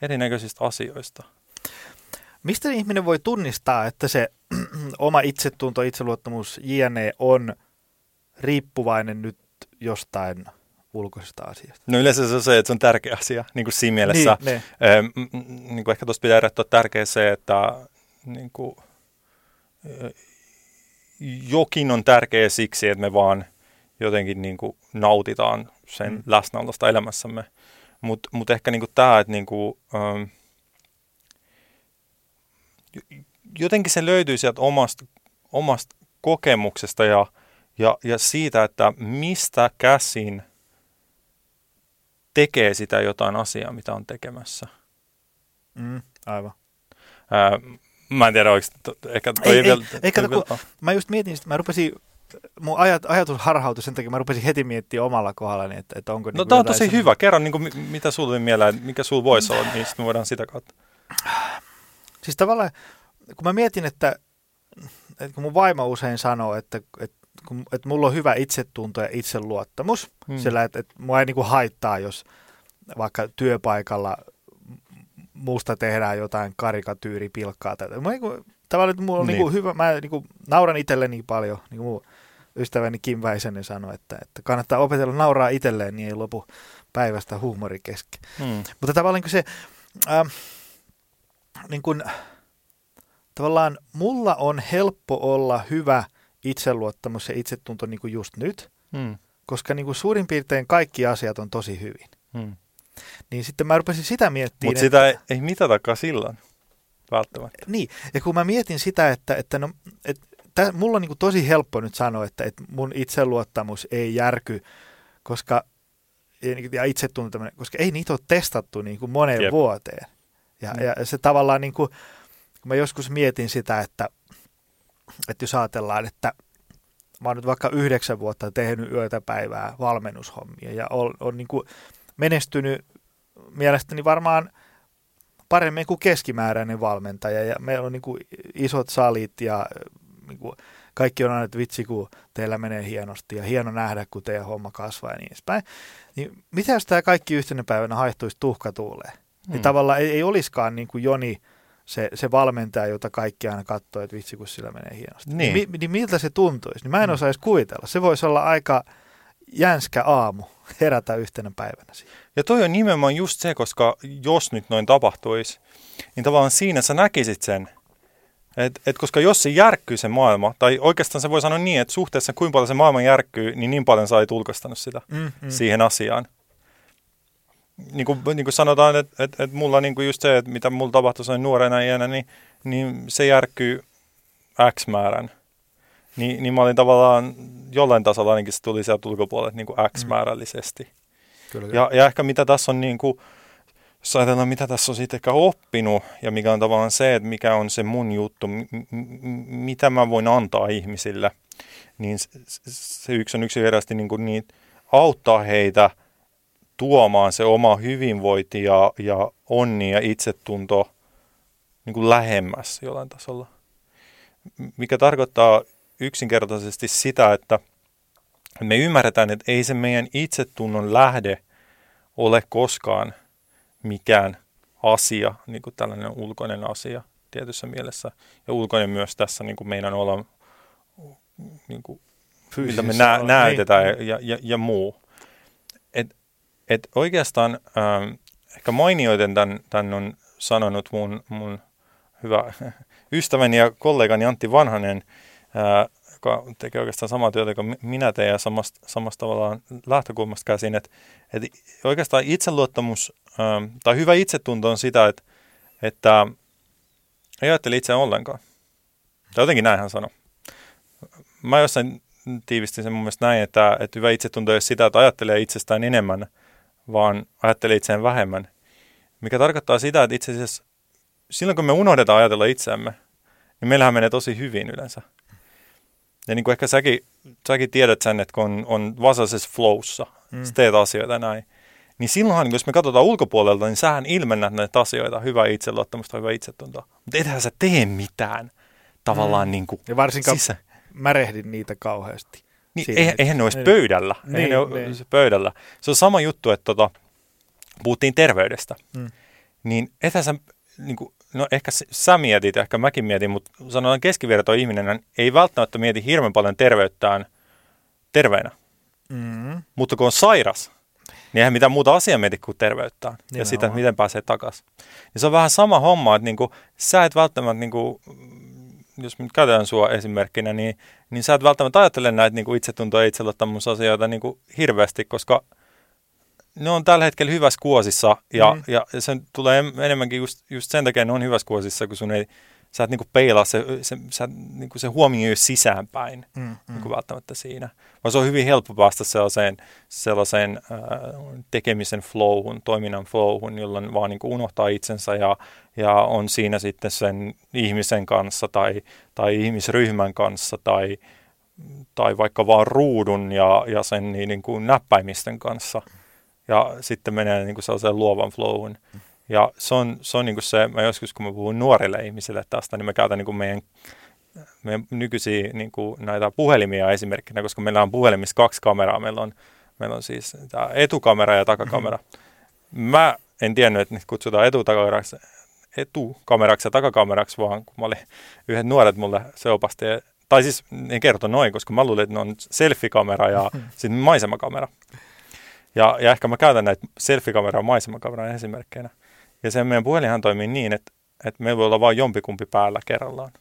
erinäköisistä asioista. Mistä ihminen voi tunnistaa, että se oma itsetunto, itseluottamus, jne. on riippuvainen nyt jostain ulkoisesta asiasta? No yleensä se on se, että se on tärkeä asia, niin kuin siinä mielessä. Niin, äh, niin kuin ehkä tuossa pitää edettää tärkeä se, että niin kuin, jokin on tärkeä siksi, että me vaan jotenkin niin kuin nautitaan sen mm. läsnäolosta elämässämme. Mutta mut ehkä niin kuin tämä, että niin kuin, ähm, jotenkin se löytyy sieltä omasta, omasta kokemuksesta ja, ja, ja siitä, että mistä käsin tekee sitä jotain asiaa, mitä on tekemässä. Mm, aivan. Ää, mä en tiedä, oliko to, ehkä toi ei, vielä... Ei, ei kato, kun mä just mietin, että mä rupesin, mun ajat, ajatus harhautui sen takia, mä rupesin heti miettimään omalla kohdallani, että, että onko... No niin tämä on tosi sen... hyvä. Kerro, niin kuin, mitä sulla tuli mieleen, mikä sulla voisi olla, niin sitten me voidaan sitä kautta. Siis tavallaan, kun mä mietin, että, että kun mun vaimo usein sanoo, että, että, kun, että mulla on hyvä itsetunto ja itseluottamus, hmm. sillä että, että mua ei niin kuin haittaa, jos vaikka työpaikalla musta tehdään jotain karikatyyripilkkaa. Mä, niin kuin, tavallaan, että mulla on niin. Niin kuin hyvä, mä niin kuin, nauran itselleni niin paljon, niin kuin mun ystäväni Kim Väisänen sanoi, että, että kannattaa opetella nauraa itselleen, niin ei lopu päivästä huumori kesken. Hmm. Mutta tavallaan niin se, äh, niin kuin, tavallaan mulla on helppo olla hyvä itseluottamus ja itsetunto niin kuin just nyt, hmm. koska niin kuin suurin piirtein kaikki asiat on tosi hyvin. Hmm. Niin sitten mä rupesin sitä miettimään. Mutta sitä ei, ei mitatakaan silloin välttämättä. Niin, ja kun mä mietin sitä, että, että no, että tä, mulla on niin kuin tosi helppo nyt sanoa, että, että mun itseluottamus ei järky, koska ja itsetunto, koska ei niitä ole testattu niin kuin moneen Jep. vuoteen. Ja, mm. ja se tavallaan niin kuin, kun mä joskus mietin sitä, että, että jos ajatellaan, että mä oon nyt vaikka yhdeksän vuotta tehnyt yötä päivää valmennushommia ja on, on niin kuin menestynyt mielestäni varmaan paremmin kuin keskimääräinen valmentaja ja meillä on niin kuin isot salit ja niin kuin kaikki on aina, että vitsi kun teillä menee hienosti ja hieno nähdä, kun teidän homma kasvaa ja niin edespäin. Niin mitä jos tämä kaikki yhtenä päivänä haihtuisi tuhkatuuleen? Niin hmm. tavallaan ei, ei olisikaan niin kuin Joni se, se valmentaja, jota kaikki aina katsoo, että vitsi kun sillä menee hienosti. Niin. Niin, niin miltä se tuntuisi? Niin mä en hmm. osaisi kuvitella. Se voisi olla aika jänskä aamu herätä yhtenä päivänä siihen. Ja toi on nimenomaan just se, koska jos nyt noin tapahtuisi, niin tavallaan siinä sä näkisit sen, et, et koska jos se järkkyy se maailma, tai oikeastaan se voi sanoa niin, että suhteessa kuinka paljon se maailma järkkyy, niin niin paljon sä et ulkoistanut sitä mm, mm. siihen asiaan niin kuin, niin kuin sanotaan, että, että, että mulla niin kuin just se, että mitä mulla tapahtui sen nuorena iänä, niin, niin se järkkyy X määrän. Niin, niin mä olin tavallaan jollain tasolla ainakin se tuli sieltä ulkopuolelle niin kuin X-määrällisesti. Mm. Kyllä, ja, ja ehkä mitä tässä on niin kuin, jos ajatellaan, mitä tässä on sitten ehkä oppinut ja mikä on tavallaan se, että mikä on se mun juttu, m- m- mitä mä voin antaa ihmisille, niin se, se yksi on yksinkertaisesti niin kuin niin, auttaa heitä – tuomaan se oma hyvinvointi ja, ja onni ja itsetunto niin kuin lähemmäs jollain tasolla. Mikä tarkoittaa yksinkertaisesti sitä, että me ymmärretään, että ei se meidän itsetunnon lähde ole koskaan mikään asia, niin kuin tällainen ulkoinen asia tietyssä mielessä. Ja ulkoinen myös tässä niin kuin meidän olla, niin kuin, mitä me nä- näytetään niin. ja, ja, ja muu. Et, oikeastaan ähm, ehkä mainioiten tämän, tämän on sanonut mun, mun hyvä ystäväni ja kollegani Antti Vanhanen, ää, joka tekee oikeastaan samaa työtä kuin minä teen ja samasta, samasta tavallaan lähtökulmasta käsin, että, että oikeastaan itseluottamus ää, tai hyvä itsetunto on sitä, että, että ei ajattele itse ollenkaan. Tai jotenkin näin hän sanoi. Mä jossain tiivistin sen mun mielestä näin, että, että hyvä itsetunto ei ole sitä, että ajattelee itsestään enemmän, vaan ajattelee itseään vähemmän. Mikä tarkoittaa sitä, että itse asiassa silloin kun me unohdetaan ajatella itseämme, niin meillähän menee tosi hyvin yleensä. Ja niin kuin ehkä säkin, säkin tiedät sen, että kun on, on vastaisessa flowssa, mm. sä teet asioita näin, niin silloinhan, jos me katsotaan ulkopuolelta, niin sähän ilmennät näitä asioita, hyvää itseluottamusta, hyvää itsetuntoa. Mutta ethän sä tee mitään tavallaan mm. niin kuin Ja varsinkaan sisä. märehdin niitä kauheasti. Niin, eihän, eihän ne olisi niin. pöydällä. Niin, eihän ne niin. olisi pöydällä. Se on sama juttu, että tota, puhuttiin terveydestä. Mm. Niin ethän sä, niin kuin, no ehkä sä mietit, ehkä mäkin mietin, mutta sanotaan keskiverto ihminen ei välttämättä mieti hirveän paljon terveyttään terveenä. Mm. Mutta kun on sairas, niin eihän mitään muuta asiaa mieti kuin terveyttään Nimenomaan. ja sitä, että miten pääsee takaisin. Ja se on vähän sama homma, että niinku, sä et välttämättä, niinku, jos nyt käytetään sua esimerkkinä, niin, niin sä et välttämättä ajattele näitä niinku itsetunto- ja itseluottamusasioita niinku hirveästi, koska ne on tällä hetkellä hyvässä kuosissa ja, mm. ja, ja se tulee enemmänkin just, just sen takia, ne on hyvässä kuosissa, kun sun ei, sä et niinku peilaa se, se, sä, niinku se huomio sisäänpäin mm, mm. Niinku välttämättä siinä. Vaan se on hyvin helppo päästä sellaiseen, sellaiseen äh, tekemisen flowhun, toiminnan flowhun, jolloin vaan niinku unohtaa itsensä ja, ja on siinä sitten sen ihmisen kanssa tai, tai ihmisryhmän kanssa tai, tai vaikka vaan ruudun ja, ja sen niin kuin näppäimisten kanssa – ja sitten menee niin kuin sellaiseen luovan flowhun. Ja se on, se on niin kuin se, mä joskus kun mä puhun nuorille ihmisille tästä, niin mä käytän niin kuin meidän, meidän nykyisiä niin kuin näitä puhelimia esimerkkinä, koska meillä on puhelimissa kaksi kameraa. Meillä on, meillä on siis tämä etukamera ja takakamera. Mä en tiennyt, että niitä kutsutaan etukameraksi, etukameraksi ja takakameraksi, vaan kun mä olin yhdet nuoret mulle se opasti, tai siis ne kertoi noin, koska mä luulin, että ne on selfie-kamera ja sitten maisemakamera. Ja, ja ehkä mä käytän näitä selfie-kameraa maisemakameran esimerkkeinä. Ja se meidän puhelinhan toimii niin, että, että meillä voi olla vain jompikumpi päällä kerrallaan.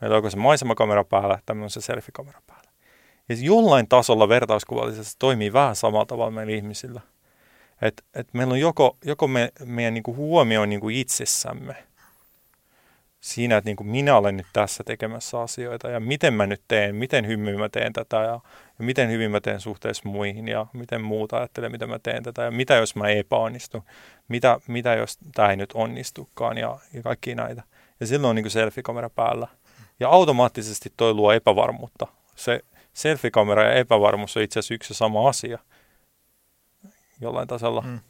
Meillä on se maisemakamera päällä, tämmöinen se selfie-kamera päällä. Ja jollain tasolla vertauskuvallisesti toimii vähän samalla tavalla meillä ihmisillä. Että et meillä on joko, joko me, meidän niinku huomio niinku itsessämme – siinä, että niin kuin minä olen nyt tässä tekemässä asioita ja miten mä nyt teen, miten hyvin mä teen tätä ja, ja miten hyvin mä teen suhteessa muihin ja miten muuta ajattelee, miten mä teen tätä ja mitä jos mä epäonnistun, mitä, mitä jos tämä ei nyt onnistukaan ja, ja kaikki näitä. Ja silloin on niin kuin selfie-kamera päällä. Ja automaattisesti toi luo epävarmuutta. Se selfie-kamera ja epävarmuus on itse asiassa yksi ja sama asia jollain tasolla. Mm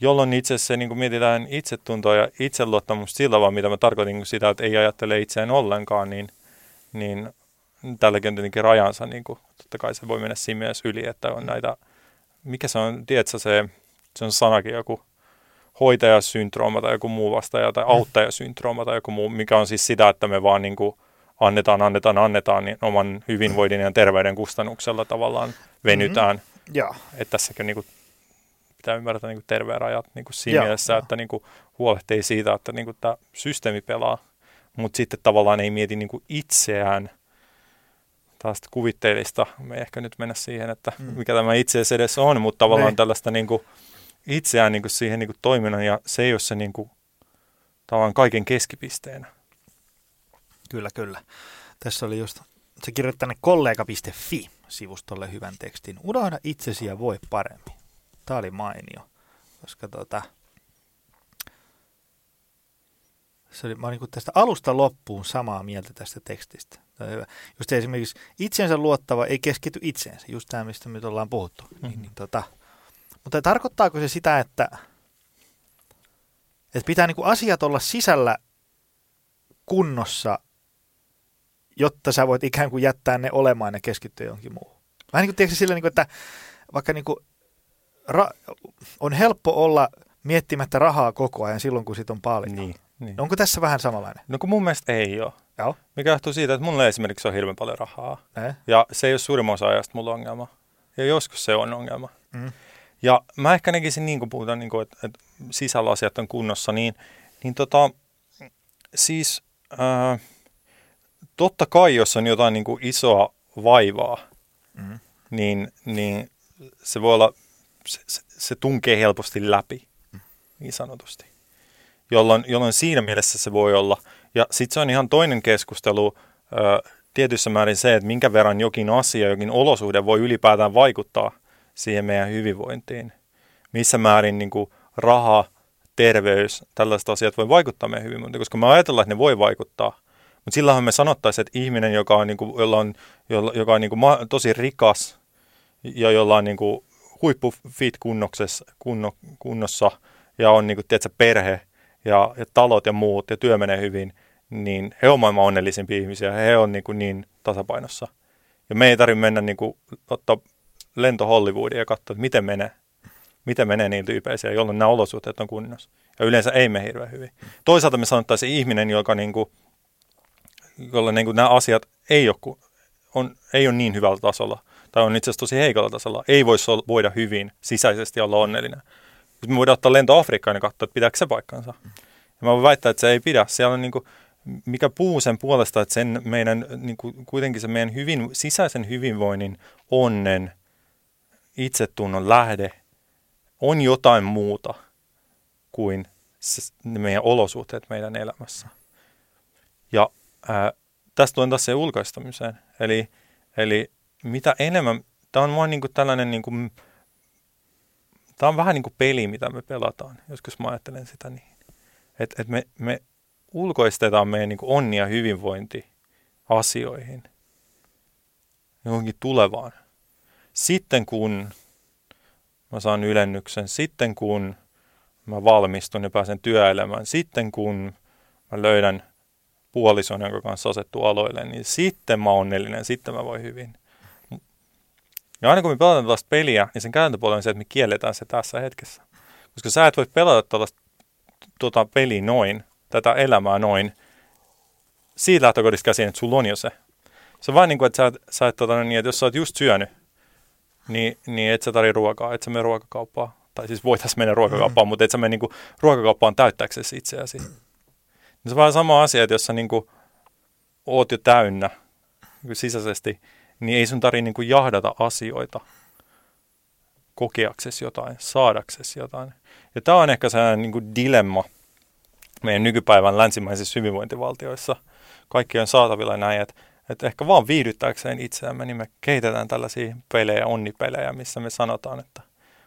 jolloin itse asiassa se, niin kuin mietitään itsetuntoa ja itseluottamusta sillä vaan, mitä mä tarkoitin niin sitä, että ei ajattele itseään ollenkaan, niin, niin tälläkin on tietenkin rajansa, niin kuin, totta kai se voi mennä siinä mielessä yli, että on näitä, mikä se on, tiedätkö se, se on sanakin joku hoitajasyndrooma tai joku muu vastaaja tai auttajasyndrooma tai joku muu, mikä on siis sitä, että me vaan niin kuin annetaan, annetaan, annetaan, niin oman hyvinvoinnin ja terveyden kustannuksella tavallaan venytään. Mm-hmm. Ja. Että tässäkin niin kuin pitää ymmärtää niin terveen rajat niin kuin siinä Joo, mielessä, jo. että niin kuin huolehtii siitä, että niin kuin tämä systeemi pelaa, mutta sitten tavallaan ei mieti niin kuin itseään tällaista kuvitteellista, me ei ehkä nyt mennä siihen, että mm. mikä tämä itse edes on, mutta tavallaan ne. Niin. tällaista niin kuin itseään niin kuin siihen niin kuin toiminnan ja se ei ole se niin kuin, tavallaan kaiken keskipisteenä. Kyllä, kyllä. Tässä oli just, se tänne kollega.fi sivustolle hyvän tekstin. Unohda itsesi ja voi paremmin. Tämä oli mainio, koska tota, se oli, mä olin niin tästä alusta loppuun samaa mieltä tästä tekstistä. Tämä hyvä. Just esimerkiksi itsensä luottava ei keskity itseensä, just tämä, mistä nyt ollaan puhuttu. Niin, mm-hmm. Niin, niin, tota, mutta tarkoittaako se sitä, että, että pitää niin kuin asiat olla sisällä kunnossa, jotta sä voit ikään kuin jättää ne olemaan ja keskittyä johonkin muuhun? Vähän niin kuin tiedätkö, sillä, niin kuin, että vaikka niin kuin ra- on helppo olla miettimättä rahaa koko ajan silloin, kun sit on paljon. Niin, niin. Onko tässä vähän samanlainen? No kun mun mielestä ei ole. Joo. Mikä johtuu siitä, että mulla esimerkiksi on hirveän paljon rahaa. Eh? Ja se ei ole suurimman osa ajasta mulla ongelma. Ja joskus se on ongelma. Mm. Ja mä ehkä näkisin, niin kuin puhutaan, niin kuin, että, että sisällä asiat on kunnossa, niin, niin tota, siis ää, totta kai, jos on jotain niin kuin isoa vaivaa, Mm. niin, niin se voi olla, se, se, se tunkee helposti läpi, niin sanotusti. Jolloin, jolloin siinä mielessä se voi olla. Ja sitten se on ihan toinen keskustelu ö, tietyssä määrin se, että minkä verran jokin asia, jokin olosuhde voi ylipäätään vaikuttaa siihen meidän hyvinvointiin. Missä määrin niin kuin raha, terveys, tällaiset asiat voi vaikuttaa meidän hyvinvointiin, koska me ajatellaan, että ne voi vaikuttaa. Mutta silloinhan me sanottaisiin, että ihminen, joka on, niin kuin, jolla on, jolla, joka on niin kuin tosi rikas ja jolla on niin kuin huippu fit kunnoksessa, kunno, kunnossa ja on niin kuin, tiedätkö, perhe ja, ja talot ja muut ja työ menee hyvin, niin he on maailman onnellisimpia ihmisiä. He on niin, kuin niin tasapainossa. Ja me ei tarvitse mennä niin kuin, ottaa lento Hollywoodiin ja katsoa, että miten menee. Miten menee niin tyypeisiä, jolloin nämä olosuhteet on kunnossa. Ja yleensä ei mene hirveän hyvin. Toisaalta me sanottaisiin ihminen, joka niin kuin, jolla niin kuin nämä asiat ei ole, on, ei ole niin hyvällä tasolla, tai on itse asiassa tosi heikolla tasolla, ei voisi voida hyvin sisäisesti olla onnellinen. Nyt me voidaan ottaa lento Afrikkaan ja katsoa, että pitääkö se paikkansa. Ja mä väittää, että se ei pidä. Siellä on niin kuin, mikä puhuu sen puolesta, että sen meidän, niin kuin, kuitenkin se meidän hyvin, sisäisen hyvinvoinnin, onnen, itsetunnon lähde on jotain muuta kuin se, meidän olosuhteet meidän elämässä. Ja ää, tästä tulee taas se ulkoistamiseen. Eli, eli mitä enemmän, tämä on vaan niin kuin tällainen, niin kuin, tämä on vähän niin kuin peli, mitä me pelataan, joskus mä ajattelen sitä niin. Että et me, me ulkoistetaan meidän niin kuin onni ja hyvinvointi asioihin, johonkin tulevaan. Sitten kun mä saan ylennyksen, sitten kun mä valmistun ja pääsen työelämään, sitten kun mä löydän puolison, jonka kanssa asettuu aloille, niin sitten mä onnellinen, sitten mä voin hyvin. Ja aina kun me pelataan tällaista peliä, niin sen kääntöpuoli on se, että me kielletään se tässä hetkessä. Koska sä et voi pelata tällaista tota, peliä noin, tätä elämää noin, siitä lähtökohdista käsin, että sulla on jo se. Se on vain niin kuin, että sä, sä et, tota, niin, että jos sä oot just syönyt, niin, niin et sä tarvitse ruokaa, et sä mene ruokakauppaan. Tai siis voitaisiin mennä ruokakauppaan, mm. mutta et sä mene niin kuin, ruokakauppaan täyttääksesi itseäsi. Niin se on vähän sama asia, että jos sä niin kuin, oot jo täynnä niin kuin sisäisesti, niin ei sun tarvitse niin kuin, jahdata asioita kokeaksesi jotain, saadaksesi jotain. Ja tämä on ehkä sellainen niin kuin dilemma meidän nykypäivän länsimaisissa hyvinvointivaltioissa. Kaikki on saatavilla näin, että, että ehkä vaan viihdyttääkseen itseämme, niin me kehitetään tällaisia pelejä, onnipelejä, missä me sanotaan, että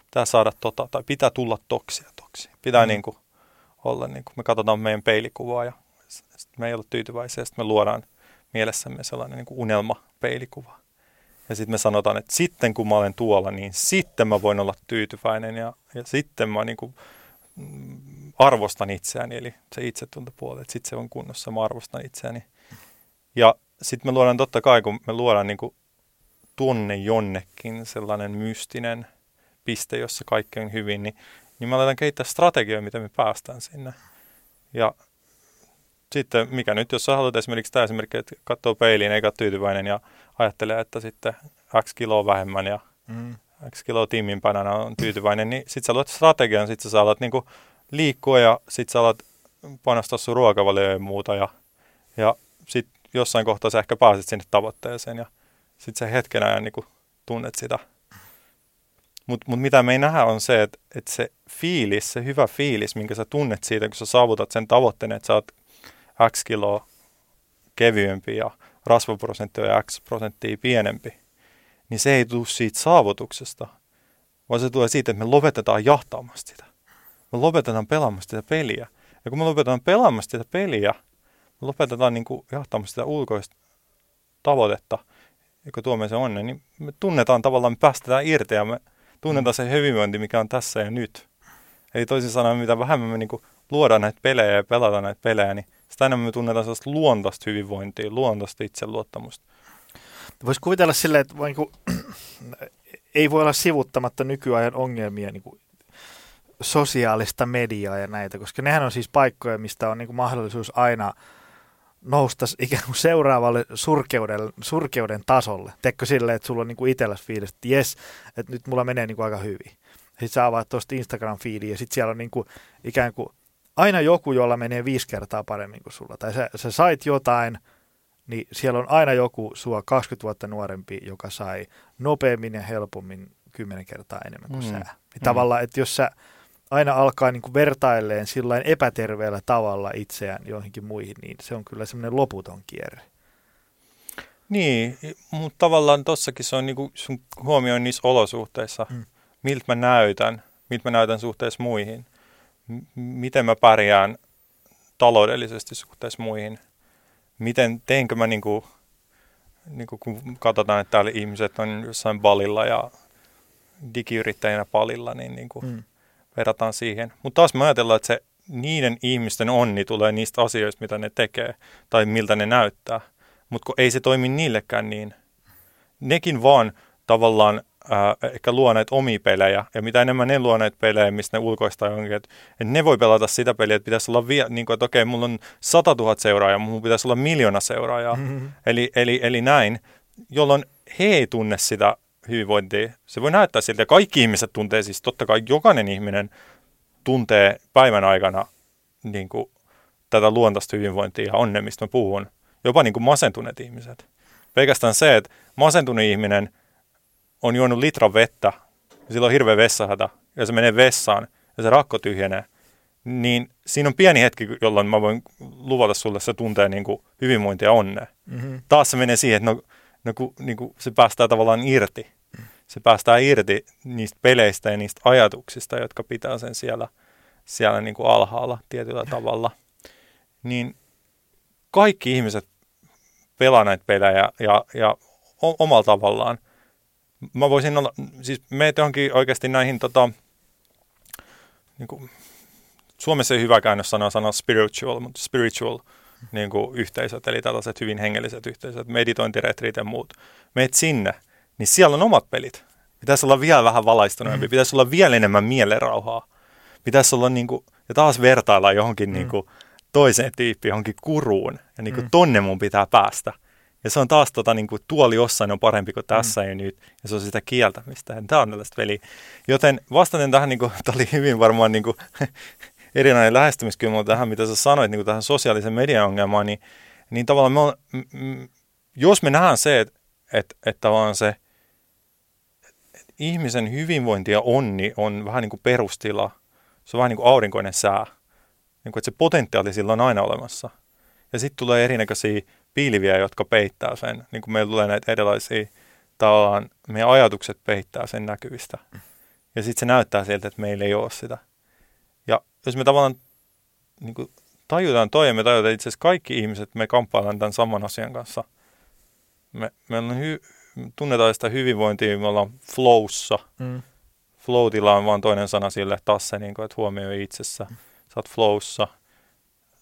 pitää saada tota, tai pitää tulla toksia toksi. Pitää mm. niin kuin, olla, niin kuin, me katsotaan meidän peilikuvaa ja me ei olla tyytyväisiä, sitten me luodaan mielessämme sellainen niin kuin unelma-peilikuva. Ja sitten me sanotaan, että sitten kun mä olen tuolla, niin sitten mä voin olla tyytyväinen ja, ja sitten mä niin kuin, mm, arvostan itseäni, eli se itsetuntopuoli, että sitten se on kunnossa, mä arvostan itseäni. Ja sitten me luodaan totta kai, kun me luodaan niin kuin tuonne jonnekin sellainen mystinen piste, jossa kaikki on hyvin, niin, niin me aletaan kehittää strategioita, miten me päästään sinne. Ja sitten, mikä nyt, jos sä haluat esimerkiksi tämä esimerkki, että katsoo peiliin eikä ole tyytyväinen ja ajattelee, että sitten X kiloa vähemmän ja Mm. X kiloa tiiminpänänä on tyytyväinen, niin sitten sä luot strategian, sitten sä alat niinku liikkua ja sitten sä alat panostaa sun ruokavalioon ja muuta ja, ja sitten jossain kohtaa sä ehkä pääset sinne tavoitteeseen ja sitten sä hetken ajan niinku tunnet sitä. Mutta mut mitä me ei nähdä on se, että et se fiilis, se hyvä fiilis, minkä sä tunnet siitä, kun sä saavutat sen tavoitteen, että sä oot X kiloa kevyempi ja rasvaprosentti on X prosenttia pienempi, niin se ei tule siitä saavutuksesta, vaan se tulee siitä, että me lopetetaan jahtaamasta sitä. Me lopetetaan pelaamasta sitä peliä. Ja kun me lopetetaan pelaamasta sitä peliä, me lopetetaan niin kuin jahtaamasta sitä ulkoista tavoitetta, joka tuo meidän se onnen, niin me tunnetaan tavallaan, me päästetään irti ja me tunnetaan se hyvinvointi, mikä on tässä ja nyt. Eli toisin sanoen, mitä vähemmän me niin luodaan näitä pelejä ja pelataan näitä pelejä, niin sitä enemmän me tunnetaan sellaista luontaista hyvinvointia, luontaista itseluottamusta. Voisi kuvitella silleen, että vain kun, ei voi olla sivuttamatta nykyajan ongelmia niin kuin sosiaalista mediaa ja näitä, koska nehän on siis paikkoja, mistä on niin kuin mahdollisuus aina nousta ikään kuin seuraavalle surkeuden, surkeuden tasolle. Teekö silleen, että sulla on niin kuin itselläsi fiilis, että jes, että nyt mulla menee niin kuin aika hyvin. Sitten sä avaat tuosta Instagram-fiidiä ja sitten siellä on niin kuin, ikään kuin aina joku, jolla menee viisi kertaa paremmin kuin sulla. Tai sä, sä sait jotain, niin siellä on aina joku sua 20 vuotta nuorempi, joka sai nopeammin ja helpommin kymmenen kertaa enemmän kuin mm. sä. Niin mm. Tavallaan, että jos sä aina alkaa niin kuin vertailleen sillä epäterveellä tavalla itseään joihinkin muihin, niin se on kyllä semmoinen loputon kierre. Niin, mutta tavallaan tossakin se on niinku sun huomioon niissä olosuhteissa, mm. miltä mä näytän, miltä mä näytän suhteessa muihin, miten mä pärjään taloudellisesti suhteessa muihin, miten teenkö mä niinku, niinku kun katsotaan, että täällä ihmiset on jossain balilla ja digiyrittäjänä palilla, niin niinku, mm verrataan siihen. Mutta taas me ajatellaan, että se niiden ihmisten onni tulee niistä asioista, mitä ne tekee tai miltä ne näyttää. Mutta kun ei se toimi niillekään niin. Nekin vaan tavallaan äh, ehkä luo näitä omia pelejä, ja mitä enemmän ne luo näitä pelejä, mistä ne ulkoistaa jonkin, että, että ne voi pelata sitä peliä, että pitäisi olla vielä, niin kuin, että okei, mulla on 100 000 seuraajaa, mulla pitäisi olla miljoona seuraajaa, mm-hmm. eli, eli, eli näin, jolloin he ei tunne sitä hyvinvointia. Se voi näyttää siltä, että kaikki ihmiset tuntee, siis totta kai jokainen ihminen tuntee päivän aikana niin kuin, tätä luontaista hyvinvointia ja onnea, mistä mä puhun. Jopa niin kuin masentuneet ihmiset. Pelkästään se, että masentunut ihminen on juonut litran vettä, ja sillä on hirveä vessahätä, ja se menee vessaan, ja se rakko tyhjenee, niin siinä on pieni hetki, jolloin mä voin luvata sulle, että se tuntee niin kuin hyvinvointia ja onnea. Mm-hmm. Taas se menee siihen, että no, no kun, niin kuin se päästää tavallaan irti se päästään irti niistä peleistä ja niistä ajatuksista, jotka pitää sen siellä, siellä niin kuin alhaalla tietyllä tavalla. Niin kaikki ihmiset pelaa näitä pelejä ja, ja omalla tavallaan. Mä voisin olla, siis meet johonkin oikeasti näihin tota, niin kuin, Suomessa ei hyvä käännös sanoa sanoa spiritual, mutta spiritual niin kuin, yhteisöt, eli tällaiset hyvin hengelliset yhteisöt, meditointiretrit ja muut. Meet sinne – niin siellä on omat pelit. Pitäisi olla vielä vähän valaistuneempi, mm. pitäisi olla vielä enemmän mielenrauhaa. Pitäisi olla niin kuin, ja taas vertailla johonkin mm. niin kuin, toiseen tyyppiin, johonkin kuruun. Ja niin kuin, mm. tonne mun pitää päästä. Ja se on taas tota, niin kuin, tuoli jossain on parempi kuin tässä mm. ja nyt. Ja se on sitä kieltämistä. Tämä on tällaista peliä. Joten vastaten tähän, niin kuin, tämä oli hyvin varmaan niin kuin, erinäinen lähestymiskylmä tähän, mitä sä sanoit, niin kuin tähän sosiaalisen median ongelmaan, niin, niin tavallaan me on, jos me nähdään se, että että et tavallaan se – ihmisen hyvinvointi ja onni on vähän niin kuin perustila. Se on vähän niin kuin aurinkoinen sää. Niin kuin, että se potentiaali sillä on aina olemassa. Ja sitten tulee erinäköisiä piiliviä, jotka peittää sen. Niin kuin meillä tulee näitä erilaisia, tavallaan meidän ajatukset peittää sen näkyvistä. Ja sitten se näyttää siltä, että meillä ei ole sitä. Ja jos me tavallaan niin kuin tajutaan toi ja me tajutaan itse asiassa kaikki ihmiset, me kamppaillaan tämän saman asian kanssa. Me, meillä on hy, tunnetaan sitä hyvinvointia, me ollaan flowssa. Mm. flow on vaan toinen sana sille taas se, niin kuin, että huomioi itsessä. Mm. Sä oot flowssa.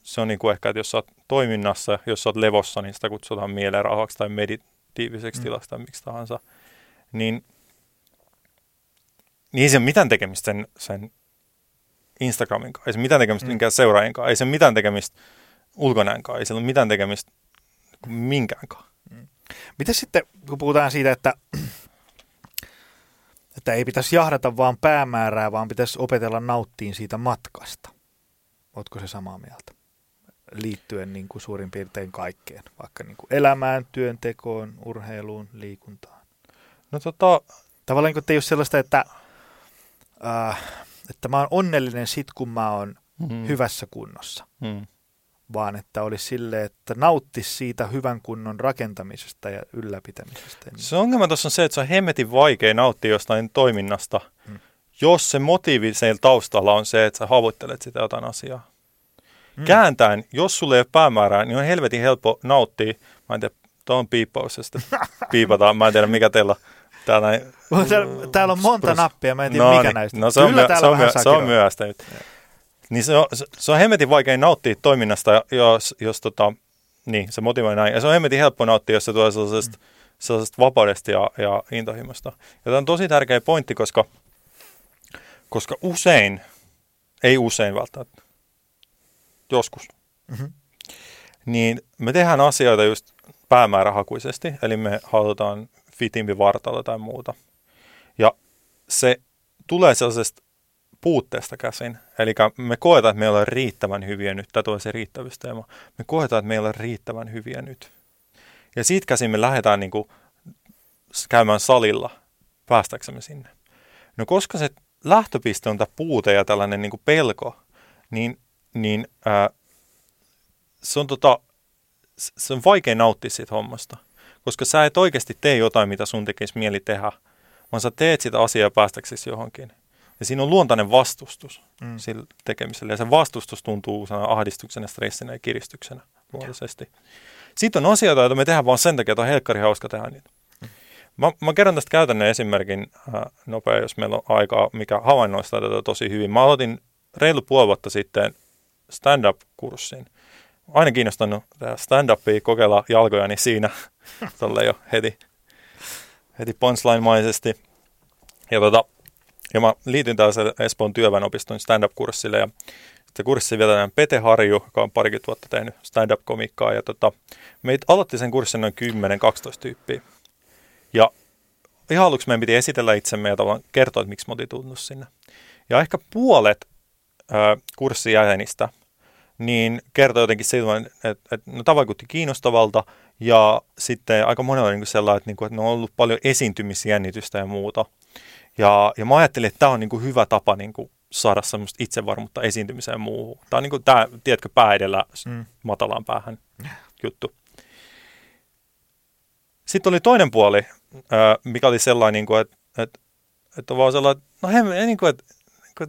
Se on niin kuin ehkä, että jos sä oot toiminnassa, jos sä oot levossa, niin sitä kutsutaan mielenrauhaksi tai meditiiviseksi mm. tilaksi tai miksi tahansa. Niin, niin ei se ole mitään tekemistä sen, sen Instagramin kanssa, ei se mitään tekemistä mm. minkään seuraajien kanssa, ei se mitään tekemistä ulkonäön kanssa, ei se ole mitään tekemistä minkään kanssa. Miten sitten, kun puhutaan siitä, että, että ei pitäisi jahdata vaan päämäärää, vaan pitäisi opetella nauttiin siitä matkasta. Oletko se samaa mieltä? Liittyen niin kuin suurin piirtein kaikkeen, vaikka niin kuin elämään, työntekoon, urheiluun, liikuntaan. No tota... Tavallaan niin ei ole sellaista, että, äh, että mä oon onnellinen sit, kun mä oon mm. hyvässä kunnossa. Mm vaan että olisi sille, että nauttisi siitä hyvän kunnon rakentamisesta ja ylläpitämisestä. Se ongelma tuossa on se, että se on hemmetin vaikea nauttia jostain toiminnasta, hmm. jos se motiivi siellä taustalla on se, että sä havuttelet sitä jotain asiaa. Hmm. Kääntäen, jos sulle ei ole päämäärää, niin on helvetin helppo nauttia. Mä en tiedä, tuon piippaus, piipataan. Mä en tiedä, mikä teillä täällä, täällä, täällä on monta nappia, mä en tiedä, no, mikä niin. näistä. No se on, myö, se on, myö, se on myöhäistä nyt. Ja. Niin se on, se on hemmetin vaikea nauttia toiminnasta, jos, jos tota, niin, se motivoi näin. Ja se on hemmetin helppo nauttia, jos se tulee sellaisesta mm. sellaisesta vapaudesta ja, ja intohimosta. Ja tämä on tosi tärkeä pointti, koska, koska usein, ei usein välttämättä, joskus, mm-hmm. niin me tehdään asioita just päämäärähakuisesti, eli me halutaan fitimpi vartalo tai muuta. Ja se tulee sellaisesta puutteesta käsin. Eli me koetaan, että me ollaan riittävän hyviä nyt. Tämä tulee se riittävyysteema. Me koetaan, että me ollaan riittävän hyviä nyt. Ja siitä käsin me lähdetään niin kuin käymään salilla päästäksemme sinne. No koska se lähtöpiste on tämä puute ja tällainen niin kuin pelko, niin, niin ää, se, on tota, se on vaikea nauttia siitä hommasta. Koska sä et oikeasti tee jotain, mitä sun tekisi mieli tehdä, vaan sä teet sitä asiaa päästäksesi johonkin. Ja siinä on luontainen vastustus mm. sillä tekemisellä. Ja se vastustus tuntuu ahdistuksena, stressinä ja kiristyksenä luontaisesti. Sitten on asioita, joita me tehdään vain sen takia, että on helkkari hauska tehdä niitä. Mä, mä kerron tästä käytännön esimerkin äh, nopea, jos meillä on aikaa, mikä havainnoistaa tätä tosi hyvin. Mä aloitin reilu puoli vuotta sitten stand-up-kurssin. Aina kiinnostanut stand-upia, kokeilla jalkojani siinä, tolle jo heti, heti punchline-maisesti. Ja, tota, ja mä liityin tällaiselle Espoon työväenopiston stand-up-kurssille ja sitten kurssi vetää Pete Harju, joka on parikymmentä vuotta tehnyt stand-up-komikkaa. Ja tota, meitä aloitti sen kurssin noin 10-12 tyyppiä. Ja ihan aluksi meidän piti esitellä itsemme ja kertoa, että miksi me oltiin sinne. Ja ehkä puolet kurssijäsenistä niin kertoi jotenkin siitä, että, että no, tämä vaikutti kiinnostavalta ja sitten aika monella niin sellainen, että, niin kuin, että ne on ollut paljon esiintymisjännitystä ja muuta. Ja, ja mä ajattelin, että tämä on niin kuin hyvä tapa niin kuin saada semmoista itsevarmuutta esiintymiseen ja muuhun. Tämä on niin kuin tämä, tiedätkö, pää edellä mm. matalaan päähän juttu. Sitten oli toinen puoli, mikä oli sellainen, niin kuin, että, että, että vaan sellainen, no he, niin kuin, että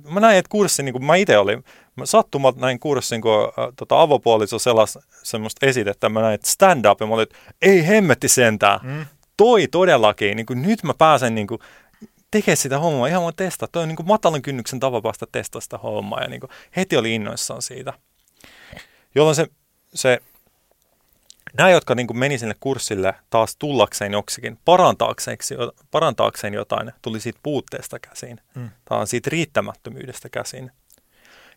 mä näin, että kurssi, niin kuin mä itse olin, mä sattumalta näin kurssin, kun äh, tota, avopuoliso sellas semmoista esitettä, mä näin, että stand-up, ja mä olin, että ei hemmetti sentään, mm. toi todellakin, niin kuin, nyt mä pääsen niin kuin, tekee sitä hommaa, ihan vaan testaa. Toi on niin kuin matalan kynnyksen tapa päästä testaa sitä hommaa ja niin kuin heti oli innoissaan siitä. Jolloin se, se nämä, jotka niin kuin meni sinne kurssille taas tullakseen joksikin, parantaakseen, parantaakseen jotain, tuli siitä puutteesta käsin. Mm. Tai siitä riittämättömyydestä käsin.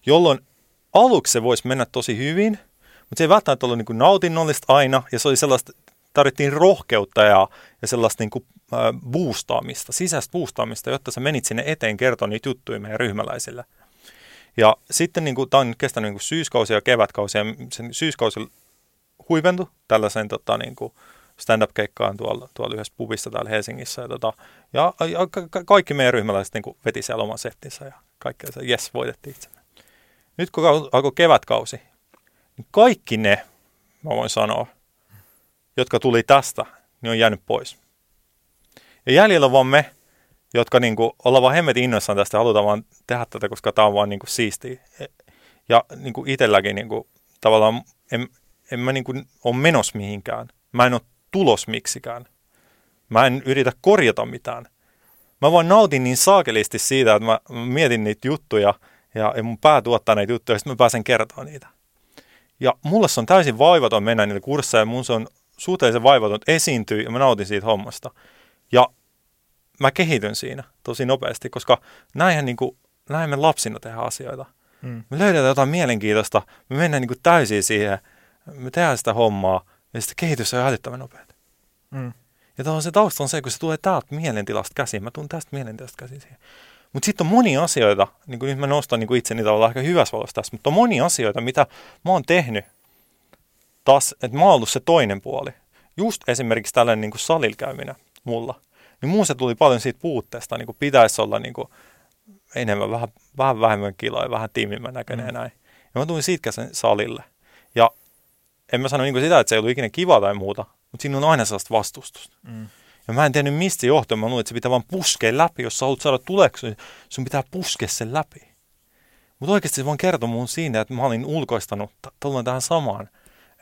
Jolloin aluksi se voisi mennä tosi hyvin, mutta se ei välttämättä ollut niin kuin nautinnollista aina, ja se oli sellaista, tarvittiin rohkeutta ja, ja sellaista niin kuin boostaamista, sisäistä boostaamista, jotta sä menit sinne eteen kertoa niitä juttuja meidän ryhmäläisille. Ja sitten niin kuin, tämä on kestänyt niin kuin syyskausi ja kevätkausi, ja sen syyskausi huipentui tällaisen tota, niin kuin stand-up-keikkaan tuolla, tuolla yhdessä pubissa täällä Helsingissä. Ja, tota, ja, ja ka- kaikki meidän ryhmäläiset niin kuin veti siellä oman settinsä ja kaikki se, yes, voitettiin itsemme. Nyt kun alkoi kevätkausi, niin kaikki ne, mä voin sanoa, jotka tuli tästä, niin on jäänyt pois. Ja jäljellä vaan me, jotka niin kuin, ollaan vaan hemmet innoissaan tästä ja halutaan vaan tehdä tätä, koska tämä on vaan niin kuin, siistiä. Ja niin kuin itselläkin niin kuin, tavallaan en, en mä niin kuin, ole menos mihinkään. Mä en ole tulos miksikään. Mä en yritä korjata mitään. Mä vaan nautin niin saakelisti siitä, että mä, mietin niitä juttuja ja, ja mun pää tuottaa näitä juttuja ja sitten mä pääsen kertoa niitä. Ja mulle se on täysin vaivaton mennä niille kursseille, mun se on suhteellisen vaivaton esiintyä ja mä nautin siitä hommasta. Ja mä kehityn siinä tosi nopeasti, koska näinhän niin kuin, näin me lapsina tehdään asioita. Mm. Me löydetään jotain mielenkiintoista, me mennään niin kuin täysin siihen, me tehdään sitä hommaa ja sitten kehitys on älyttömän nopeata. Mm. Ja on se tausta on se, kun se tulee täältä mielentilasta käsiin, mä tuun tästä mielentilasta käsiin siihen. Mutta sitten on monia asioita, niin kuin nyt mä nostan niin kuin itseni tavallaan ehkä hyvässä valossa tässä, mutta on monia asioita, mitä mä oon tehnyt taas, että mä oon ollut se toinen puoli. Just esimerkiksi tällainen niin kuin salilla käyminen mulla. Niin muun se tuli paljon siitä puutteesta, niin kuin pitäisi olla niin kuin enemmän, vähän, vähän vähemmän kiloa ja vähän tiimimmän näköinen mm. ja näin. Ja mä tulin siitä sen salille. En mä sano niin sitä, että se ei ollut ikinä kiva tai muuta, mutta siinä on aina sellaista vastustusta. Mm. Ja mä en tiennyt mistä johtuu. Mä luulen, että se pitää vaan puskea läpi. Jos sä haluat saada tuleksi, niin sun pitää puskea sen läpi. Mutta oikeasti se vaan kertoi mun siinä, että mä olin ulkoistanut tullaan tähän samaan.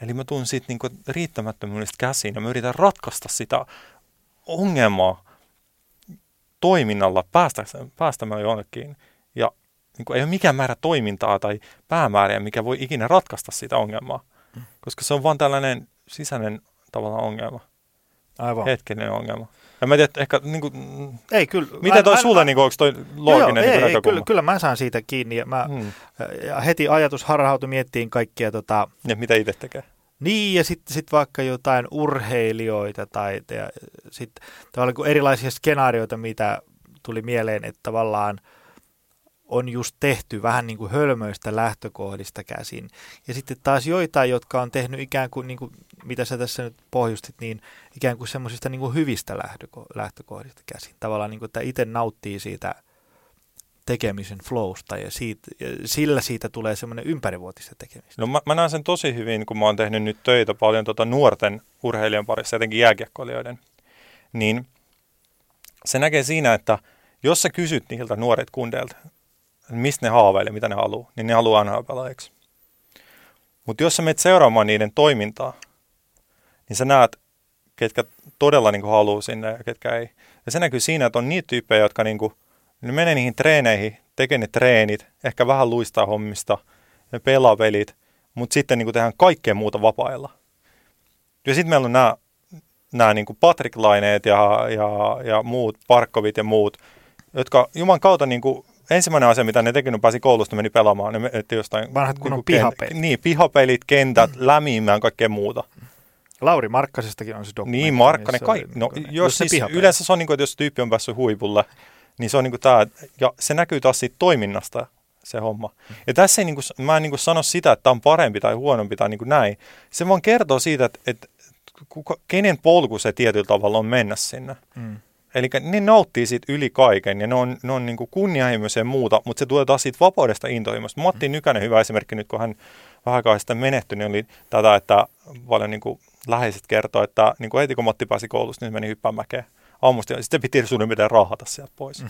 Eli mä tuun siitä niinku riittämättömyydestä käsiin ja mä yritän ratkaista sitä ongelmaa toiminnalla päästämään jonnekin. Ja niin kuin, ei ole mikään määrä toimintaa tai päämääriä, mikä voi ikinä ratkaista sitä ongelmaa. Mm. Koska se on vaan tällainen sisäinen tavallaan ongelma. Aivan. hetkinen ongelma. Ja mä tiedän, ehkä niin kuin, Ei, kyllä. miten toi aina- sulle, niin kuin, onko toi looginen joo, niin ei, ei, kyllä, kyllä mä saan siitä kiinni. Ja, mä, Hmm. ja heti ajatus harhautui miettiin kaikkia tota, Ja mitä itse tekee? Niin, ja sitten sit vaikka jotain urheilijoita tai ja sit tavallaan kun erilaisia skenaarioita, mitä tuli mieleen, että tavallaan on just tehty vähän niin kuin hölmöistä lähtökohdista käsin. Ja sitten taas joitain, jotka on tehnyt ikään kuin, niin kuin mitä sä tässä nyt pohjustit, niin ikään kuin semmoisista niin kuin hyvistä lähtöko- lähtökohdista käsin. Tavallaan niin kuin, että itse nauttii siitä tekemisen flowsta ja, siitä, ja sillä siitä tulee semmoinen ympärivuotista tekemistä. No mä, mä näen sen tosi hyvin, kun mä oon tehnyt nyt töitä paljon tota nuorten urheilijan parissa, etenkin jääkiekkoilijoiden. Niin se näkee siinä, että jos sä kysyt niiltä nuoret kundeilta, mistä ne haaveilee, mitä ne haluaa, niin ne haluaa NHL-pelaajiksi. Mutta jos sä menet seuraamaan niiden toimintaa, niin sä näet, ketkä todella niin haluaa sinne ja ketkä ei. Ja se näkyy siinä, että on niitä tyyppejä, jotka niin kuin, ne menee niihin treeneihin, tekee ne treenit, ehkä vähän luistaa hommista, ne pelaa pelit, mutta sitten niin kuin tehdään kaikkea muuta vapailla. Ja sitten meillä on nämä, nämä niin Patrick Laineet ja, ja, ja muut, Parkkovit ja muut, jotka Juman kautta niin kuin, ensimmäinen asia, mitä ne teki, kun pääsi koulusta, meni pelaamaan. Ne etti jostain, Vanhat kunnon niin kent- pihapelit. Niin, pihapelit, kentät, lämimään, kaikkea muuta. Lauri Markkasestakin on se dokumentti. Niin, Markkanen, missä kai, no, niin jos siis, yleensä se on niin kuin, että jos tyyppi on päässyt huipulle, niin se on niin kuin tämä, ja se näkyy taas siitä toiminnasta, se homma. Ja tässä ei niin kuin, mä en niin kuin sano sitä, että tämä on parempi tai huonompi tai niin kuin näin. Se vaan kertoo siitä, että, että kuka, kenen polku se tietyllä tavalla on mennä sinne. Mm. Eli ne nauttii siitä yli kaiken ja ne on, ne on niin kuin kunnianhimoisia ja muuta, mutta se tulee taas siitä vapaudesta intohimosta. Matti Nykänen, hyvä esimerkki nyt, kun hän vähän aikaa sitten menehtyi, niin oli tätä, että paljon niin kuin läheiset kertoo, että niin kuin heti kun Matti pääsi koulusta, niin meni hyppään mäkeä aamusta ja sitten piti suurin piirtein raahata sieltä pois. Mm.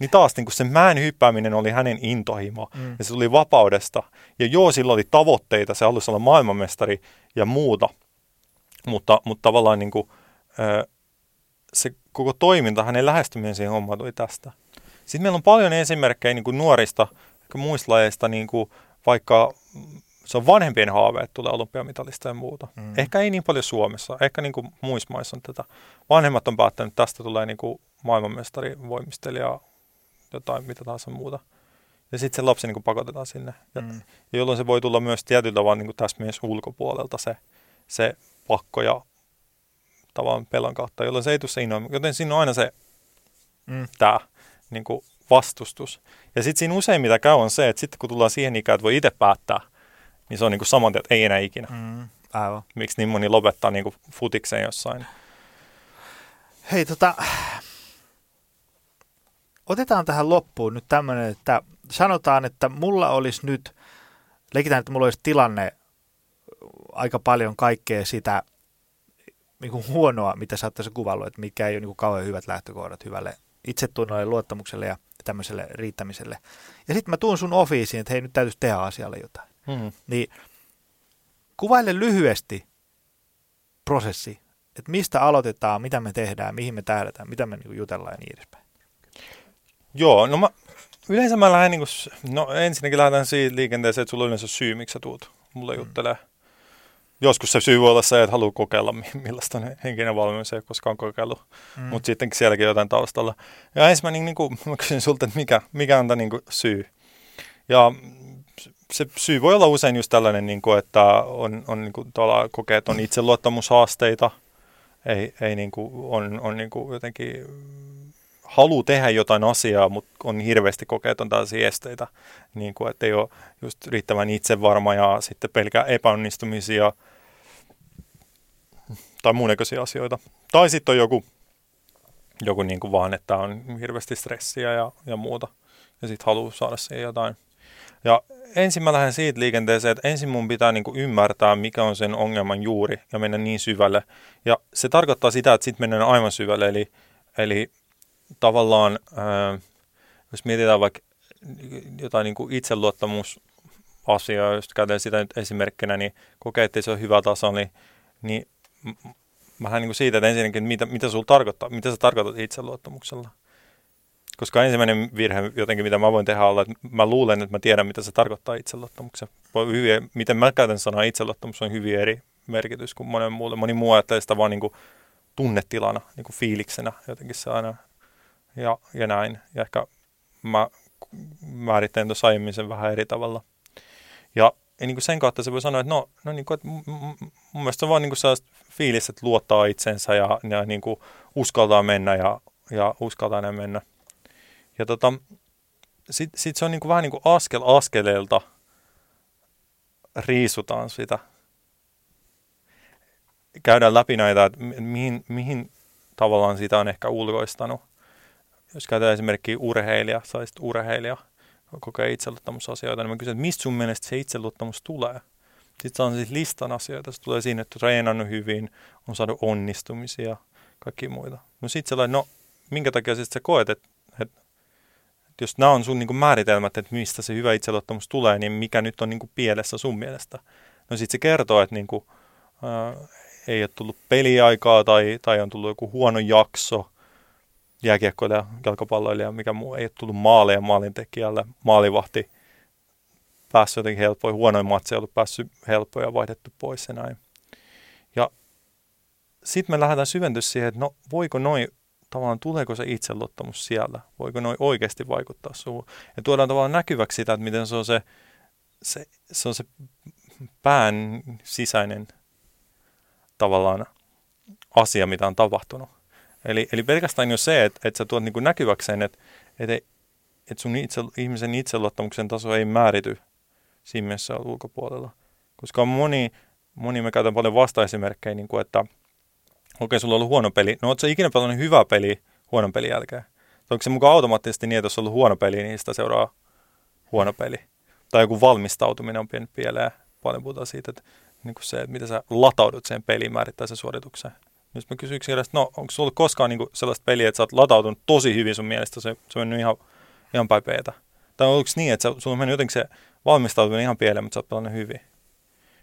Niin taas niin kuin se mäen hyppääminen oli hänen intohimo Mm. ja se tuli vapaudesta. Ja joo, sillä oli tavoitteita, se halusi olla maailmanmestari ja muuta, mutta, mutta tavallaan niin kuin, se koko toiminta, hänen lähestyminen siihen hommaan tuli tästä. Sitten meillä on paljon esimerkkejä niin kuin nuorista, muista lajeista, niin kuin vaikka se on vanhempien haave, että tulee olympiamitalista ja muuta. Mm. Ehkä ei niin paljon Suomessa, ehkä niin kuin muissa maissa on tätä. Vanhemmat on päättänyt, että tästä tulee niin kuin maailmanmestari, voimistelija, jotain mitä tahansa muuta. Ja sitten se lapsi niin kuin pakotetaan sinne. Ja, Mm. jolloin se voi tulla myös tietyllä tavalla niin kuin tästä myös ulkopuolelta se, se pakko ja tavan pelon kautta, jolloin se ei tule se innoima. Joten siinä on aina se Mm. tämä niin kuin vastustus. Ja sitten siinä usein mitä käy on se, että sitten kun tullaan siihen ikään, että voi itse päättää, niin se on niin kuin saman tien, että ei enää ikinä. Mm. Aivan. Miksi niin moni lopettaa niin kuin futikseen jossain. Hei, tota, otetaan tähän loppuun nyt tämmöinen, että sanotaan, että mulla olisi nyt, leikitään, että mulla olisi tilanne aika paljon kaikkea sitä niin kuin huonoa, mitä sä oot tässä kuvallut, että mikä ei ole niin kuin kauhean hyvät lähtökohdat hyvälle itsetunnolle, luottamukselle ja tämmöiselle riittämiselle. Ja sitten mä tuun sun ofiisiin, että hei, nyt täytyisi tehdä asialle jotain. Mm. Niin kuvaile lyhyesti prosessi, että mistä aloitetaan, mitä me tehdään, mihin me tähdätään, mitä me niin jutellaan ja niin edespäin. Joo, no mä, yleensä mä lähden niin kuin, no ensinnäkin lähdetään siitä liikenteeseen, että sulla on yleensä syy, miksi sä tuut mulle Mm. juttelee. Joskus se syy voi olla se, että haluaa kokeilla, mi- millaista ne henkinen valmennus ei ole koskaan kokeillut, Mm. mutta sittenkin sielläkin jotain taustalla. Ja ensimmäinen, niin kuin, mä kysyn sulta, että mikä, mikä on tämä niin kuin, syy. Ja se syy voi olla usein just tällainen, niin kuin, että on, on niin kuin, kokee, että on itseluottamushaasteita, ei, ei niin kuin, on, on niin kuin, jotenkin halu tehdä jotain asiaa, mutta on hirveästi kokee, että on tällaisia esteitä, niin kuin, että ei ole just riittävän itsevarma ja sitten pelkää epäonnistumisia tai muun näköisiä asioita. Tai sitten on joku, joku niin kuin vaan, että on hirveästi stressiä ja, ja muuta ja sitten haluaa saada siihen jotain. Ja ensin mä lähden siitä liikenteeseen, että ensin mun pitää niin kuin ymmärtää, mikä on sen ongelman juuri ja mennä niin syvälle. Ja se tarkoittaa sitä, että sitten mennään aivan syvälle, eli, eli tavallaan, ää, jos mietitään vaikka jotain niin kuin itseluottamusasiaa, jos käytetään sitä nyt esimerkkinä, niin kokee, että se on hyvä taso, niin, niin lähden niin kuin siitä, että ensinnäkin, mitä, mitä sulla tarkoittaa, mitä sä tarkoitat itseluottamuksella. Koska ensimmäinen virhe jotenkin, mitä mä voin tehdä, olla, että mä luulen, että mä tiedän, mitä se tarkoittaa itseluottamuksen. Miten mä käytän sanaa itseluottamus on hyvin eri merkitys kuin monen muulle. Moni muu ajattelee sitä vaan niin kuin tunnetilana, niin kuin fiiliksenä jotenkin se aina ja, ja näin. Ja ehkä mä määrittelen tuossa aiemmin sen vähän eri tavalla. Ja, ja niin kuin sen kautta se voi sanoa, että no, no niin kuin, että mun mielestä se on vaan niin kuin fiilis, että luottaa itsensä ja, ja niin kuin uskaltaa mennä ja, ja uskaltaa näin mennä. Ja tota, sitten sit se on niin kuin vähän niin kuin askel askeleelta riisutaan sitä. Käydään läpi näitä, että mihin, mihin tavallaan sitä on ehkä ulkoistanut. Jos käytetään esimerkiksi urheilija, saisit urheilija kokee itseluottamusasioita, niin mä kysyn, että mistä sun mielestä se itseluottamus tulee? Sitten on siis listan asioita. Se tulee siinä, että treenannut hyvin, on saanut onnistumisia, kaikki muita. No sitten sellainen, no minkä takia sitten sä koet, että, että, että jos nämä on sun niin määritelmät, että mistä se hyvä itseluottamus tulee, niin mikä nyt on niin pielessä sun mielestä? No sitten se kertoo, että niin kuin, ää, ei ole tullut peliaikaa tai, tai on tullut joku huono jakso, jääkiekkoilija, jalkapalloilija, mikä muu, ei ole tullut maaleja maalintekijälle, maalivahti, päässyt jotenkin helpoin, huonoin matsi on ollut päässyt helpoin ja vaihdettu pois ja näin. Ja sitten me lähdetään syventyä siihen, että no voiko noin, tavallaan tuleeko se itseluottamus siellä, voiko noin oikeasti vaikuttaa suhun. Ja tuodaan tavallaan näkyväksi sitä, että miten se on se, se, se, on se pään sisäinen tavallaan asia, mitä on tapahtunut. Eli, eli pelkästään jo se, että, että sä tuot niin näkyväkseen, että, että, että sun itse, ihmisen itseluottamuksen taso ei määrity siinä mielessä ulkopuolella. Koska on moni, moni me käytän paljon vastaesimerkkejä, niin kuin, että okei, okay, sulla on ollut huono peli. No, ootko ikinä pelannut hyvä peli huonon pelin jälkeen? Tai onko se mukaan automaattisesti niin, että jos on ollut huono peli, niin sitä seuraa huono peli? Tai joku valmistautuminen on pieni pieleen. Paljon puhutaan siitä, että, niin kuin se, että miten sä lataudut sen peliin määrittää sen suoritukseen. Jos mä kysyn yksinkertaisesti, no onko sulla koskaan niin kuin sellaista peliä, että sä oot latautunut tosi hyvin sun mielestä, se, se on mennyt ihan, ihan päin peetä? Tai onko niin, että sulla on mennyt jotenkin se valmistautuminen ihan pieleen, mutta sä oot pelannut hyvin?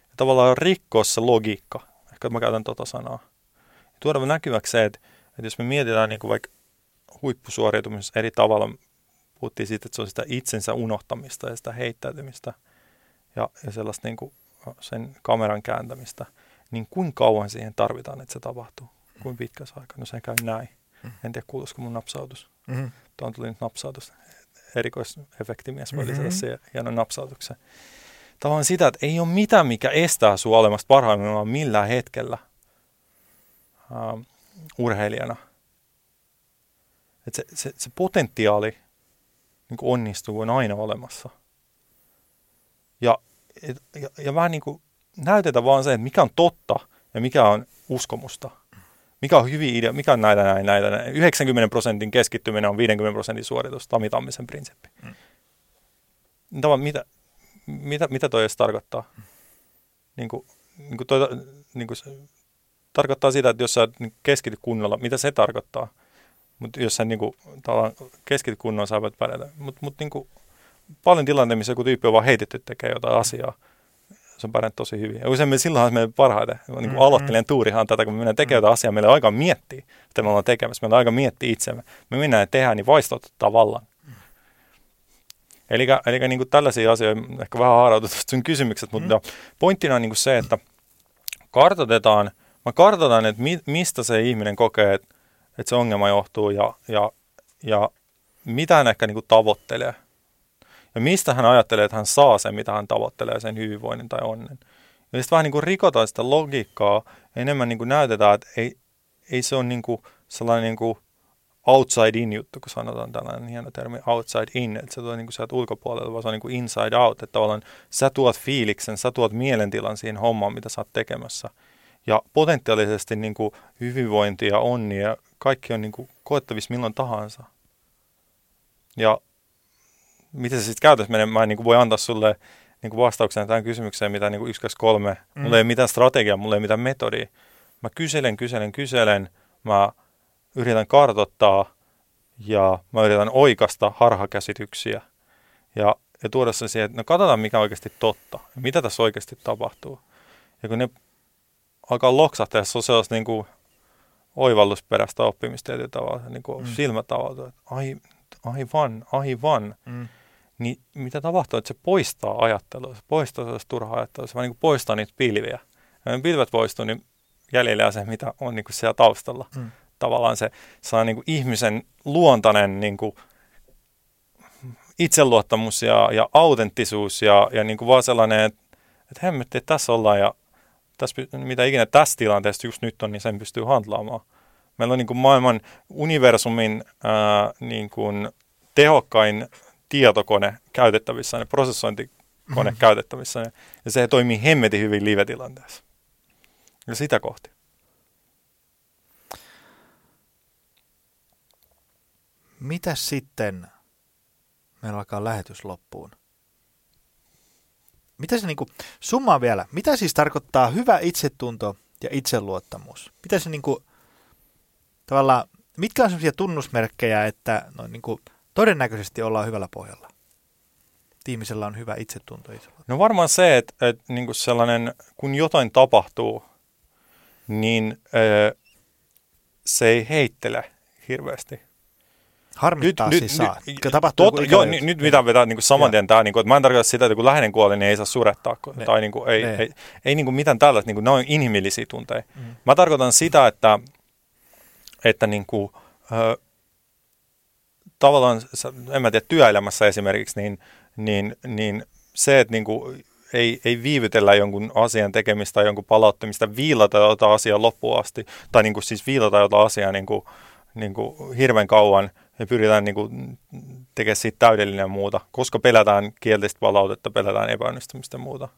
Ja tavallaan rikkoa se logiikka, ehkä mä käytän tota sanaa. Ja tuoda näkyväksi se, että, että jos me mietitään niin kuin vaikka huippusuoriutumisessa eri tavalla, puhuttiin siitä, että se on sitä itsensä unohtamista ja sitä heittäytymistä ja, ja sellaista niin kuin sen kameran kääntämistä – niin kuinka kauan siihen tarvitaan, että se tapahtuu? Kuinka pitkä se aika? No se käy näin. Mm. En tiedä, kuuluisiko mun napsautus. Mm-hmm. Tuon tuli nyt napsautus. Erikoisefektimies voi mm-hmm. lisätä se hienon napsautuksen. Tavallaan sitä, että ei ole mitään, mikä estää sinua olemasta parhaimmillaan millään hetkellä uh, urheilijana. Että se, se, se potentiaali niin onnistuu on aina olemassa. Ja, ja, ja vähän niin kuin näytetä vaan se, että mikä on totta ja mikä on uskomusta. Mikä on hyviä idea, mikä on näitä näin, näitä näin. 90 prosentin keskittyminen on 50 prosentin suoritus, Tami Tammisen prinsippi. Mm. Tavallaan, mitä, mitä, mitä toi edes tarkoittaa? Mm. Niin kuin, niin kuin toi, niin kuin se, tarkoittaa sitä, että jos sä keskityt kunnolla, mitä se tarkoittaa? Mutta jos sä niin kuin, keskityt kunnolla, sä voit pärjätä. Mutta mut, niin paljon tilanteita, missä joku tyyppi on vaan heitetty tekemään jotain asiaa, se on pärjännyt tosi hyvin. Ja usein me silloinhan me parhaiten, niin kuin mm-hmm. aloittelen tuurihan tätä, kun me mennään tekemään mm-hmm. asiaa, meillä on aika miettiä, että me ollaan tekemässä, meillä on aika miettiä itsemme. Me mennään ja tehdään, niin vaistot tavallaan. Mm. Eli, eli niin kuin tällaisia asioita, ehkä vähän haarautu tuosta sun kysymykset, mutta mm. pointtina on niin kuin se, että kartoitetaan, mä kartoitan, että mi, mistä se ihminen kokee, että, että se ongelma johtuu ja, ja, ja mitä hän ehkä niin kuin tavoittelee ja mistä hän ajattelee, että hän saa sen, mitä hän tavoittelee, sen hyvinvoinnin tai onnen. Ja sitten vähän niin kuin rikotaan sitä logiikkaa, enemmän niin kuin näytetään, että ei, ei se ole niin kuin sellainen niin kuin outside in juttu, kun sanotaan tällainen hieno termi outside in, että se tulee niin kuin sieltä ulkopuolelta, vaan se on niin kuin inside out, että tavallaan sä tuot fiiliksen, sä tuot mielentilan siihen hommaan, mitä sä oot tekemässä. Ja potentiaalisesti niin kuin hyvinvointi ja onni ja kaikki on niin kuin koettavissa milloin tahansa. Ja miten se sitten käytössä menee, mä en niin kuin voi antaa sulle niin kuin vastauksena tähän kysymykseen, mitä niin kuin 1, 2, 3. Mm. Mulla ei ole mitään strategiaa, mulla ei ole mitään metodia. Mä kyselen, kyselen, kyselen, mä yritän kartottaa ja mä yritän oikasta harhakäsityksiä ja, ja tuoda sen siihen, että no katsotaan mikä oikeasti totta mitä tässä oikeasti tapahtuu. Ja kun ne alkaa loksahtaa, se on sellaista niin kuin oivallusperäistä oppimista tietyllä tavalla, niin kuin mm. silmät avautuu, että ai, aivan, aivan. Mm niin mitä tapahtuu, että se poistaa ajattelua, se poistaa sellaista turhaa ajattelua, se vaan niin poistaa niitä pilviä. Ja ne pilvet poistuu, niin jäljellä se, mitä on niin kuin siellä taustalla. Mm. Tavallaan se, on niin kuin ihmisen luontainen niin kuin itseluottamus ja, ja autenttisuus ja, ja niin kuin vaan sellainen, että, että hemmetti, että tässä ollaan ja tässä, mitä ikinä tässä tilanteessa just nyt on, niin sen pystyy handlaamaan. Meillä on niin kuin maailman universumin ää, niin kuin tehokkain tietokone käytettävissä, prosessointikone mm-hmm. käytettävissä, ja se toimii hemmetin hyvin live-tilanteessa. Ja sitä kohti. Mitä sitten, meillä alkaa lähetys loppuun. Mitä se niinku, summaa vielä, mitä siis tarkoittaa hyvä itsetunto ja itseluottamus? Mitä se niinku, tavallaan, mitkä on sellaisia tunnusmerkkejä, että no, niinku, todennäköisesti ollaan hyvällä pohjalla? Ihmisellä on hyvä itsetunto. No varmaan se, että, että niinku sellainen, kun jotain tapahtuu, niin öö, se ei heittele hirveästi. Harmittaa nyt, siis nyt, saa. nyt, Tapahtuu tot, joo, nyt, nyt mitä vetää niin saman tien tämä, niin kuin, että mä en tarkoita sitä, että kun läheinen kuoli, niin ei saa surettaa. Ne. Tai niin kuin, ei, ne. ei, ei niin kuin mitään tällaista, niin kuin, ne on inhimillisiä tunteja. Mm. Mä tarkoitan sitä, että, että niin kuin, ö, tavallaan, en mä tiedä, työelämässä esimerkiksi, niin, niin, niin se, että niin kuin, ei, ei viivytellä jonkun asian tekemistä tai jonkun palauttamista, viilata jotain asiaa loppuun asti, tai niin kuin siis viilata jotain asiaa niin kuin, niin kuin hirveän kauan, ja pyritään niin kuin tekemään siitä täydellinen ja muuta, koska pelätään kielteistä palautetta, pelätään epäonnistumista ja muuta.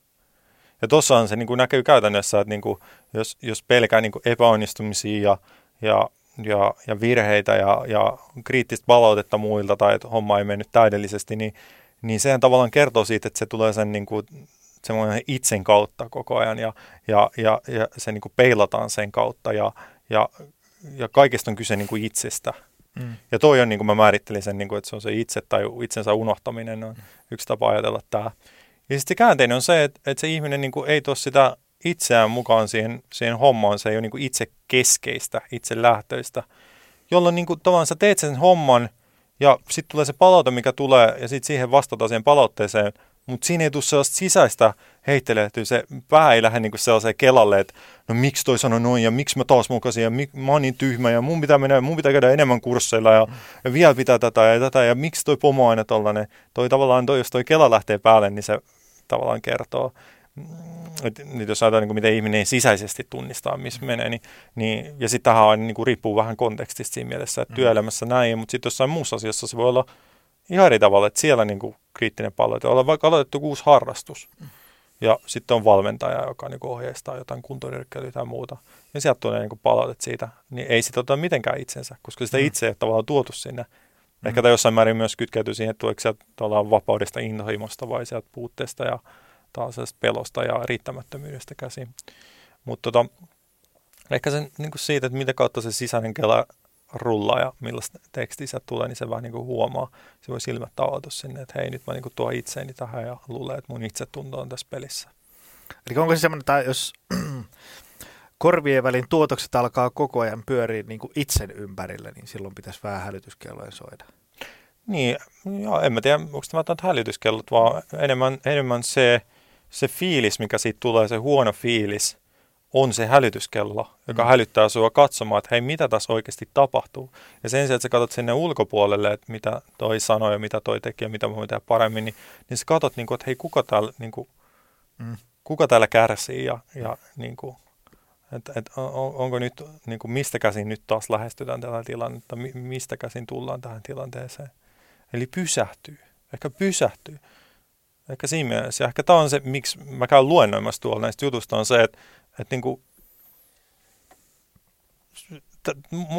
Ja tuossa se niin kuin näkyy käytännössä, että niin kuin, jos, jos pelkää niin kuin epäonnistumisia ja, ja, ja, ja virheitä ja, ja kriittistä palautetta muilta tai että homma ei mennyt täydellisesti, niin, niin sehän tavallaan kertoo siitä, että se tulee sen niin kuin, semmoinen itsen kautta koko ajan ja, ja, ja, ja se niin kuin peilataan sen kautta ja, ja, ja kaikesta on kyse niin kuin itsestä. Mm. Ja toi on, niin kuin mä määrittelin sen, niin kuin, että se on se itse tai itsensä unohtaminen on mm. yksi tapa ajatella tämä. Ja sitten käänteinen on se, että, että se ihminen niin kuin, ei tuo sitä itseään mukaan siihen, siihen hommaan, se ei ole niin kuin itse keskeistä, itse lähtöistä, jolloin niin kuin, tavallaan sä teet sen homman ja sitten tulee se palaute, mikä tulee ja sitten siihen vastataan siihen palautteeseen – mutta siinä ei tule sellaista sisäistä heittelehtyä. Se pää ei lähde niinku sellaiseen kelalle, että no miksi toi sanoi noin ja miksi mä taas mukasin ja mik, mä oon niin tyhmä ja mun pitää mennä, mun pitää käydä enemmän kursseilla ja, ja vielä pitää tätä ja tätä ja miksi toi pomo aina tollanen. Toi tavallaan, toi, jos toi kela lähtee päälle, niin se tavallaan kertoo. Et, nyt jos ajatellaan, niin miten ihminen sisäisesti tunnistaa, missä menee, niin, niin ja sitten tähän niin kuin, riippuu vähän kontekstista siinä mielessä, että mm. työelämässä näin, mutta sitten jossain muussa asiassa se voi olla ihan eri tavalla, että siellä niin kuin kriittinen palaute. Ollaan vaikka aloitettu uusi harrastus ja sitten on valmentaja, joka niin kuin ohjeistaa jotain kuntonyrkkeilyä tai muuta. Ja sieltä tulee niin kuin palautet siitä, niin ei sitä ota mitenkään itsensä, koska sitä mm. itse ei ole tavallaan tuotu sinne. Mm. Ehkä tämä jossain määrin myös kytkeytyy siihen, että tuleeko sieltä vapaudesta, intohimosta vai sieltä puutteesta ja taas pelosta ja riittämättömyydestä käsin. Mutta tota, ehkä sen niin kuin siitä, että mitä kautta se sisäinen kela rullaa ja millaista tekstiä tulee, niin se vähän niin kuin huomaa. Se voi silmät avautua sinne, että hei, nyt mä niin kuin tuon itseäni tähän ja luulen, että mun itsetunto on tässä pelissä. Eli onko se semmoinen, että jos korvien välin tuotokset alkaa koko ajan pyöriä niin kuin itsen ympärillä, niin silloin pitäisi vähän hälytyskelloja soida? Niin, joo, en mä tiedä, onko tämä hälytyskellot, vaan enemmän, enemmän se, se fiilis, mikä siitä tulee, se huono fiilis – on se hälytyskello, joka mm. hälyttää sinua katsomaan, että hei, mitä tässä oikeasti tapahtuu. Ja sen sijaan, että sä katsot sinne ulkopuolelle, että mitä toi sanoi ja mitä toi teki ja mitä voi tehdä paremmin, niin, niin sä katsot, niin kuin, että hei, kuka täällä, niin kuin, mm. kuka täällä kärsii ja, ja niin kuin, että, että on, onko nyt, niin kuin, mistä käsin nyt taas lähestytään tätä tilannetta, mistä käsin tullaan tähän tilanteeseen. Eli pysähtyy, ehkä pysähtyy. Ehkä siinä mielessä. Ja ehkä tämä on se, miksi mä käyn luennoimassa tuolla näistä jutusta, on se, että että niin kuin,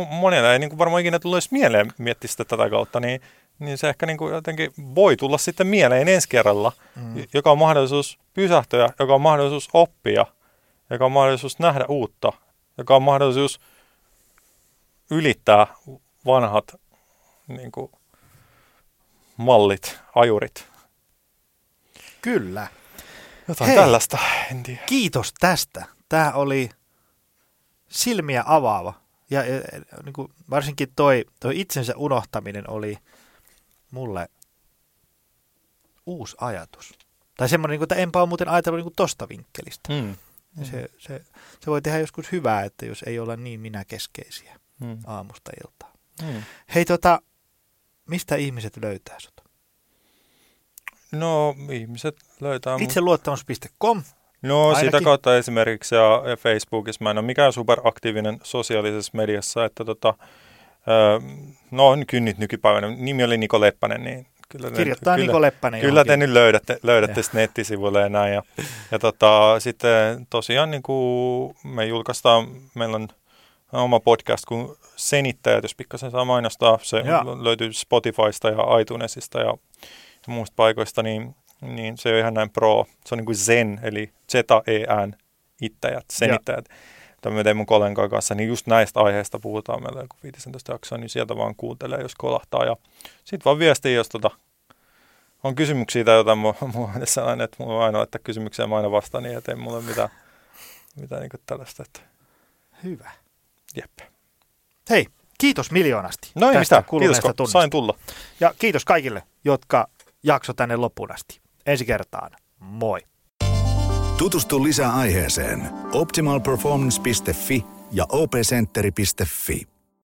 monella ei niin kuin varmaan ikinä tullut edes mieleen miettiä sitä tätä kautta, niin, niin se ehkä niin kuin jotenkin voi tulla sitten mieleen ensi kerralla, mm. joka on mahdollisuus pysähtyä, joka on mahdollisuus oppia, joka on mahdollisuus nähdä uutta, joka on mahdollisuus ylittää vanhat niin kuin, mallit, ajurit. Kyllä. Jotain Hei, tällaista, en tiedä. Kiitos tästä tämä oli silmiä avaava. Ja, ja niin kuin varsinkin toi, toi itsensä unohtaminen oli mulle uusi ajatus. Tai semmoinen, niin kuin, että enpä ole muuten ajatellut niin tosta vinkkelistä. Mm. Ja se, se, se voi tehdä joskus hyvää, että jos ei olla niin minä keskeisiä Mm. aamusta iltaan. Mm. Hei tota, mistä ihmiset löytää sut? No ihmiset löytää Itseluottamus.com. No Ainakin. sitä kautta esimerkiksi ja, ja Facebookissa mä en ole mikään superaktiivinen sosiaalisessa mediassa, että tota, no on kynnit nykypäivänä. Nimi oli Niko Leppänen, niin kyllä, Kirjoittaa kyllä, Niko Leppänen Kyllä te johonkin. nyt löydätte, löydätte Ja. sitten nettisivuille ja näin. Ja, ja tota, sitten tosiaan niin kuin me julkaistaan, meillä on oma podcast kuin Senittäjät, jos pikkasen saa mainostaa. Se Joo. löytyy Spotifysta ja iTunesista ja, ja muista paikoista, niin, niin se on ihan näin pro. Se on niin kuin Zen, eli Z-E-N, ittäjät, senittäjät. Tämä me tein mun kollegan kanssa, niin just näistä aiheista puhutaan meillä joku 15 jaksoa, niin sieltä vaan kuuntelee, jos kolahtaa. Ja sitten vaan viestii, jos tota, on kysymyksiä tai jotain, mulla mulla on sellainen, että mulla on aina että kysymyksiä mä aina vastaan, niin ettei mulla ole mitään, mitään niin tällaista, että Hyvä. jep. Hei, kiitos miljoonasti No ei mitään, kiitos kun tunnista. sain tulla. Ja kiitos kaikille, jotka jakso tänne loppuun asti. Ensi kertaan. Moi. Tutustu lisää aiheeseen optimalperformance.fi ja opcenteri.fi.